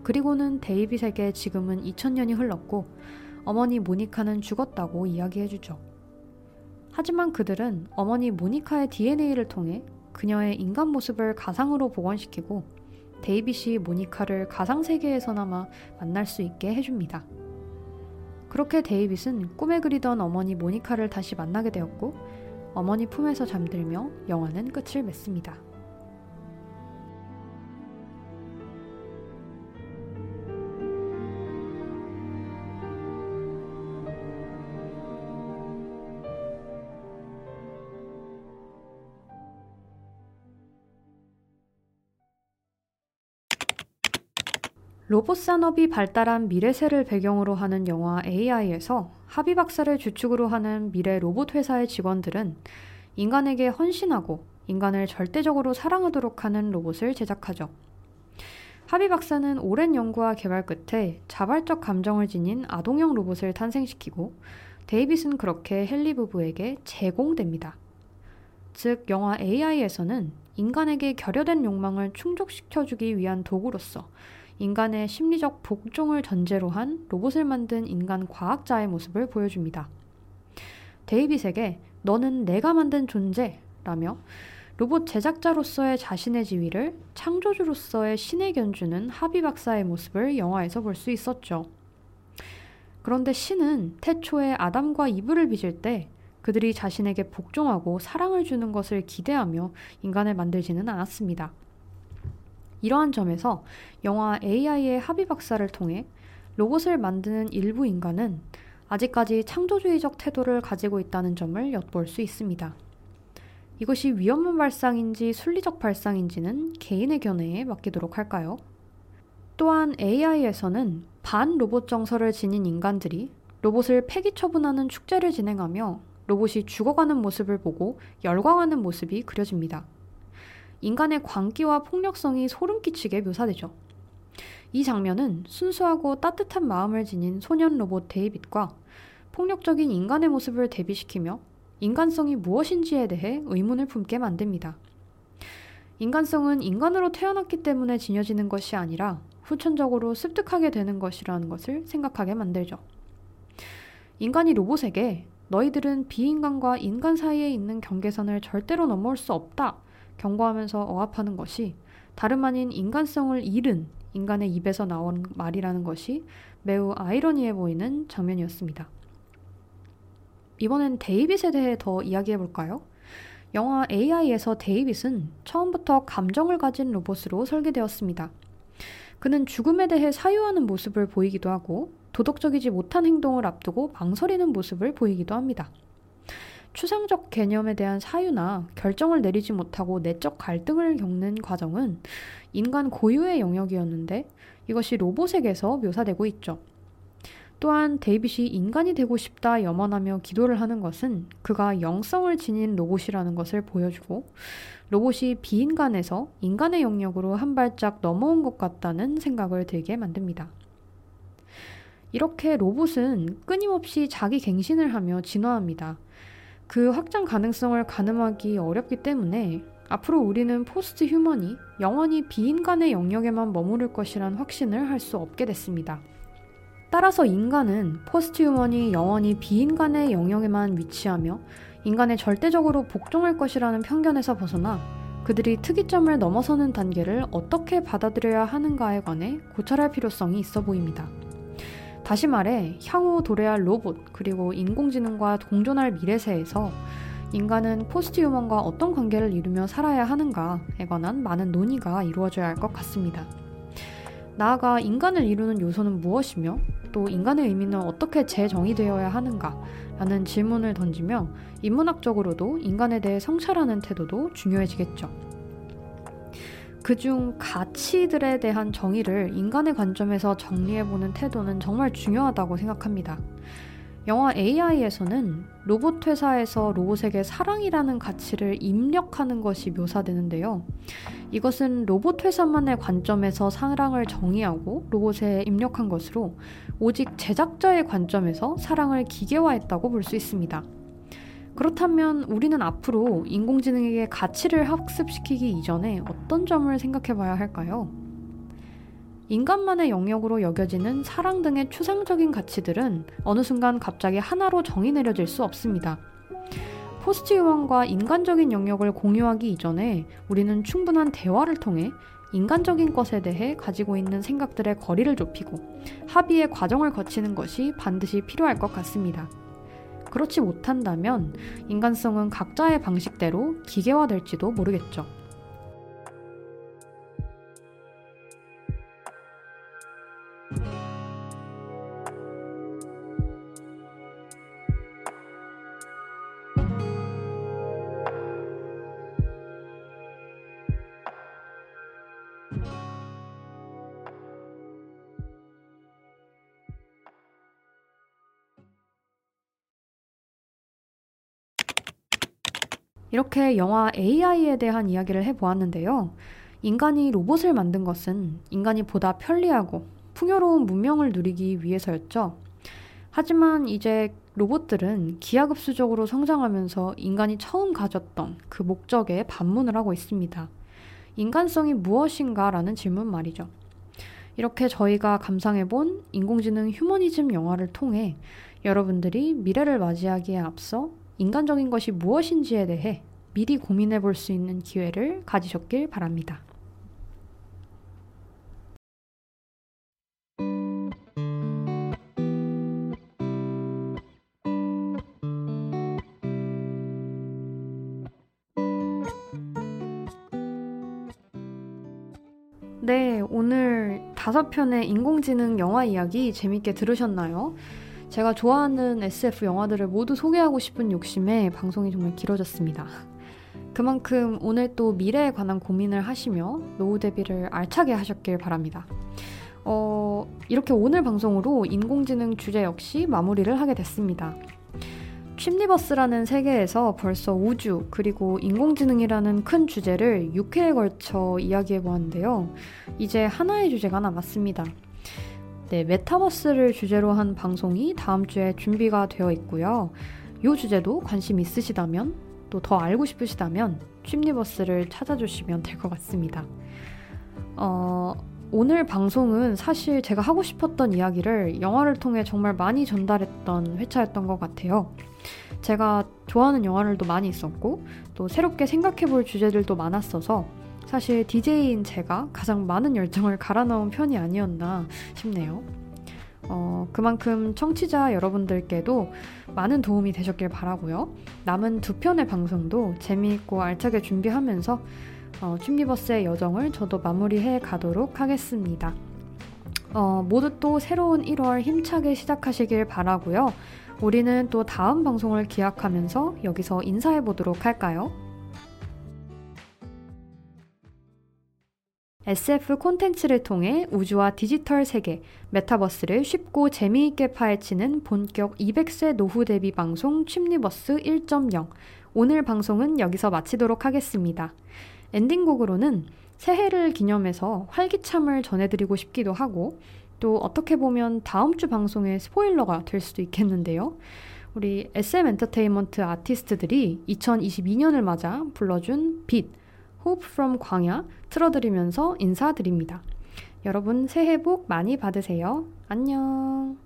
그리고는 데이빗에게 지금은 2000년이 흘렀고 어머니 모니카는 죽었다고 이야기해주죠. 하지만 그들은 어머니 모니카의 DNA를 통해 그녀의 인간 모습을 가상으로 복원시키고 데이빗이 모니카를 가상세계에서나마 만날 수 있게 해줍니다. 그렇게 데이빗은 꿈에 그리던 어머니 모니카를 다시 만나게 되었고 어머니 품에서 잠들며 영화는 끝을 맺습니다. 로봇 산업이 발달한 미래세를 배경으로 하는 영화 AI에서 하비 박사를 주축으로 하는 미래 로봇 회사의 직원들은 인간에게 헌신하고 인간을 절대적으로 사랑하도록 하는 로봇을 제작하죠. 하비 박사는 오랜 연구와 개발 끝에 자발적 감정을 지닌 아동형 로봇을 탄생시키고 데이빗은 그렇게 헨리 부부에게 제공됩니다. 즉, 영화 AI에서는 인간에게 결여된 욕망을 충족시켜주기 위한 도구로서 인간의 심리적 복종을 전제로 한 로봇을 만든 인간 과학자의 모습을 보여줍니다. 데이빗에게 너는 내가 만든 존재라며 로봇 제작자로서의 자신의 지위를 창조주로서의 신에 견주는 하비 박사의 모습을 영화에서 볼 수 있었죠. 그런데 신은 태초에 아담과 이브를 빚을 때 그들이 자신에게 복종하고 사랑을 주는 것을 기대하며 인간을 만들지는 않았습니다. 이러한 점에서 영화 AI의 합의 박사를 통해 로봇을 만드는 일부 인간은 아직까지 창조주의적 태도를 가지고 있다는 점을 엿볼 수 있습니다. 이것이 위험한 발상인지 순리적 발상인지는 개인의 견해에 맡기도록 할까요? 또한 AI에서는 반 로봇 정서를 지닌 인간들이 로봇을 폐기 처분하는 축제를 진행하며 로봇이 죽어가는 모습을 보고 열광하는 모습이 그려집니다. 인간의 광기와 폭력성이 소름 끼치게 묘사되죠. 이 장면은 순수하고 따뜻한 마음을 지닌 소년 로봇 데이빗과 폭력적인 인간의 모습을 대비시키며 인간성이 무엇인지에 대해 의문을 품게 만듭니다. 인간성은 인간으로 태어났기 때문에 지녀지는 것이 아니라 후천적으로 습득하게 되는 것이라는 것을 생각하게 만들죠. 인간이 로봇에게 너희들은 비인간과 인간 사이에 있는 경계선을 절대로 넘어올 수 없다 경고하면서 억압하는 것이 다름 아닌 인간성을 잃은 인간의 입에서 나온 말이라는 것이 매우 아이러니해 보이는 장면이었습니다. 이번엔 데이빗에 대해 더 이야기해 볼까요? 영화 AI에서 데이빗은 처음부터 감정을 가진 로봇으로 설계되었습니다. 그는 죽음에 대해 사유하는 모습을 보이기도 하고 도덕적이지 못한 행동을 앞두고 망설이는 모습을 보이기도 합니다. 추상적 개념에 대한 사유나 결정을 내리지 못하고 내적 갈등을 겪는 과정은 인간 고유의 영역이었는데 이것이 로봇에게서 묘사되고 있죠. 또한 데이빗이 인간이 되고 싶다 염원하며 기도를 하는 것은 그가 영성을 지닌 로봇이라는 것을 보여주고 로봇이 비인간에서 인간의 영역으로 한 발짝 넘어온 것 같다는 생각을 들게 만듭니다. 이렇게 로봇은 끊임없이 자기 갱신을 하며 진화합니다. 그 확장 가능성을 가늠하기 어렵기 때문에 앞으로 우리는 posthuman이 영원히 비인간의 영역에만 머무를 것이란 확신을 할 수 없게 됐습니다. 따라서 인간은 posthuman이 영원히 비인간의 영역에만 위치하며 인간에 절대적으로 복종할 것이라는 편견에서 벗어나 그들이 특이점을 넘어서는 단계를 어떻게 받아들여야 하는가에 관해 고찰할 필요성이 있어 보입니다. 다시 말해 향후 도래할 로봇 그리고 인공지능과 공존할 미래세에서 인간은 포스트 휴먼과 어떤 관계를 이루며 살아야 하는가에 관한 많은 논의가 이루어져야 할 것 같습니다. 나아가 인간을 이루는 요소는 무엇이며 또 인간의 의미는 어떻게 재정의되어야 하는가 라는 질문을 던지며 인문학적으로도 인간에 대해 성찰하는 태도도 중요해지겠죠. 그중 가치들에 대한 정의를 인간의 관점에서 정리해보는 태도는 정말 중요하다고 생각합니다. 영화 AI에서는 로봇 회사에서 로봇에게 사랑이라는 가치를 입력하는 것이 묘사되는데요. 이것은 로봇 회사만의 관점에서 사랑을 정의하고 로봇에 입력한 것으로 오직 제작자의 관점에서 사랑을 기계화했다고 볼 수 있습니다. 그렇다면 우리는 앞으로 인공지능에게 가치를 학습시키기 이전에 어떤 점을 생각해 봐야 할까요? 인간만의 영역으로 여겨지는 사랑 등의 추상적인 가치들은 어느 순간 갑자기 하나로 정의 내려질 수 없습니다. 포스트 유언과 인간적인 영역을 공유하기 이전에 우리는 충분한 대화를 통해 인간적인 것에 대해 가지고 있는 생각들의 거리를 좁히고 합의의 과정을 거치는 것이 반드시 필요할 것 같습니다. 그렇지 못한다면 인간성은 각자의 방식대로 기계화될지도 모르겠죠. 이렇게 영화 AI에 대한 이야기를 해보았는데요. 인간이 로봇을 만든 것은 인간이 보다 편리하고 풍요로운 문명을 누리기 위해서였죠. 하지만 이제 로봇들은 기하급수적으로 성장하면서 인간이 처음 가졌던 그 목적에 반문을 하고 있습니다. 인간성이 무엇인가 라는 질문 말이죠. 이렇게 저희가 감상해본 인공지능 휴머니즘 영화를 통해 여러분들이 미래를 맞이하기에 앞서 인간적인 것이 무엇인지에 대해 미리 고민해 볼 수 있는 기회를 가지셨길 바랍니다. 네, 오늘 다섯 편의 인공지능 영화 이야기 재밌게 들으셨나요? 제가 좋아하는 SF 영화들을 모두 소개하고 싶은 욕심에 방송이 정말 길어졌습니다. 그만큼 오늘 또 미래에 관한 고민을 하시며 노후 대비를 알차게 하셨길 바랍니다. 어, 이렇게 오늘 방송으로 인공지능 주제 역시 마무리를 하게 됐습니다. 춤니버스라는 세계에서 벌써 우주 그리고 인공지능이라는 큰 주제를 6회에 걸쳐 이야기해 보았는데요. 이제 하나의 주제가 남았습니다. 네, 메타버스를 주제로 한 방송이 다음 주에 준비가 되어 있고요. 이 주제도 관심 있으시다면 또 더 알고 싶으시다면 취미버스를 찾아주시면 될 것 같습니다. 어, 오늘 방송은 사실 제가 하고 싶었던 이야기를 영화를 통해 정말 많이 전달했던 회차였던 것 같아요. 제가 좋아하는 영화들도 많이 있었고 또 새롭게 생각해 볼 주제들도 많았어서 사실 DJ인 제가 가장 많은 열정을 갈아 넣은 편이 아니었나 싶네요. 어, 그만큼 청취자 여러분들께도 많은 도움이 되셨길 바라고요. 남은 두 편의 방송도 재미있고 알차게 준비하면서 어, 춤리버스의 여정을 저도 마무리해 가도록 하겠습니다. 어, 모두 또 새로운 1월 힘차게 시작하시길 바라고요. 우리는 또 다음 방송을 기약하면서 여기서 인사해 보도록 할까요? SF 콘텐츠를 통해 우주와 디지털 세계, 메타버스를 쉽고 재미있게 파헤치는 본격 200세 노후 대비 방송 춤리버스 1.0. 오늘 방송은 여기서 마치도록 하겠습니다. 엔딩곡으로는 새해를 기념해서 활기참을 전해드리고 싶기도 하고, 또 어떻게 보면 다음 주 방송의 스포일러가 될 수도 있겠는데요. 우리 SM 엔터테인먼트 아티스트들이 2022년을 맞아 불러준 빛, Hope from 광야 틀어드리면서 인사드립니다. 여러분 새해 복 많이 받으세요. 안녕.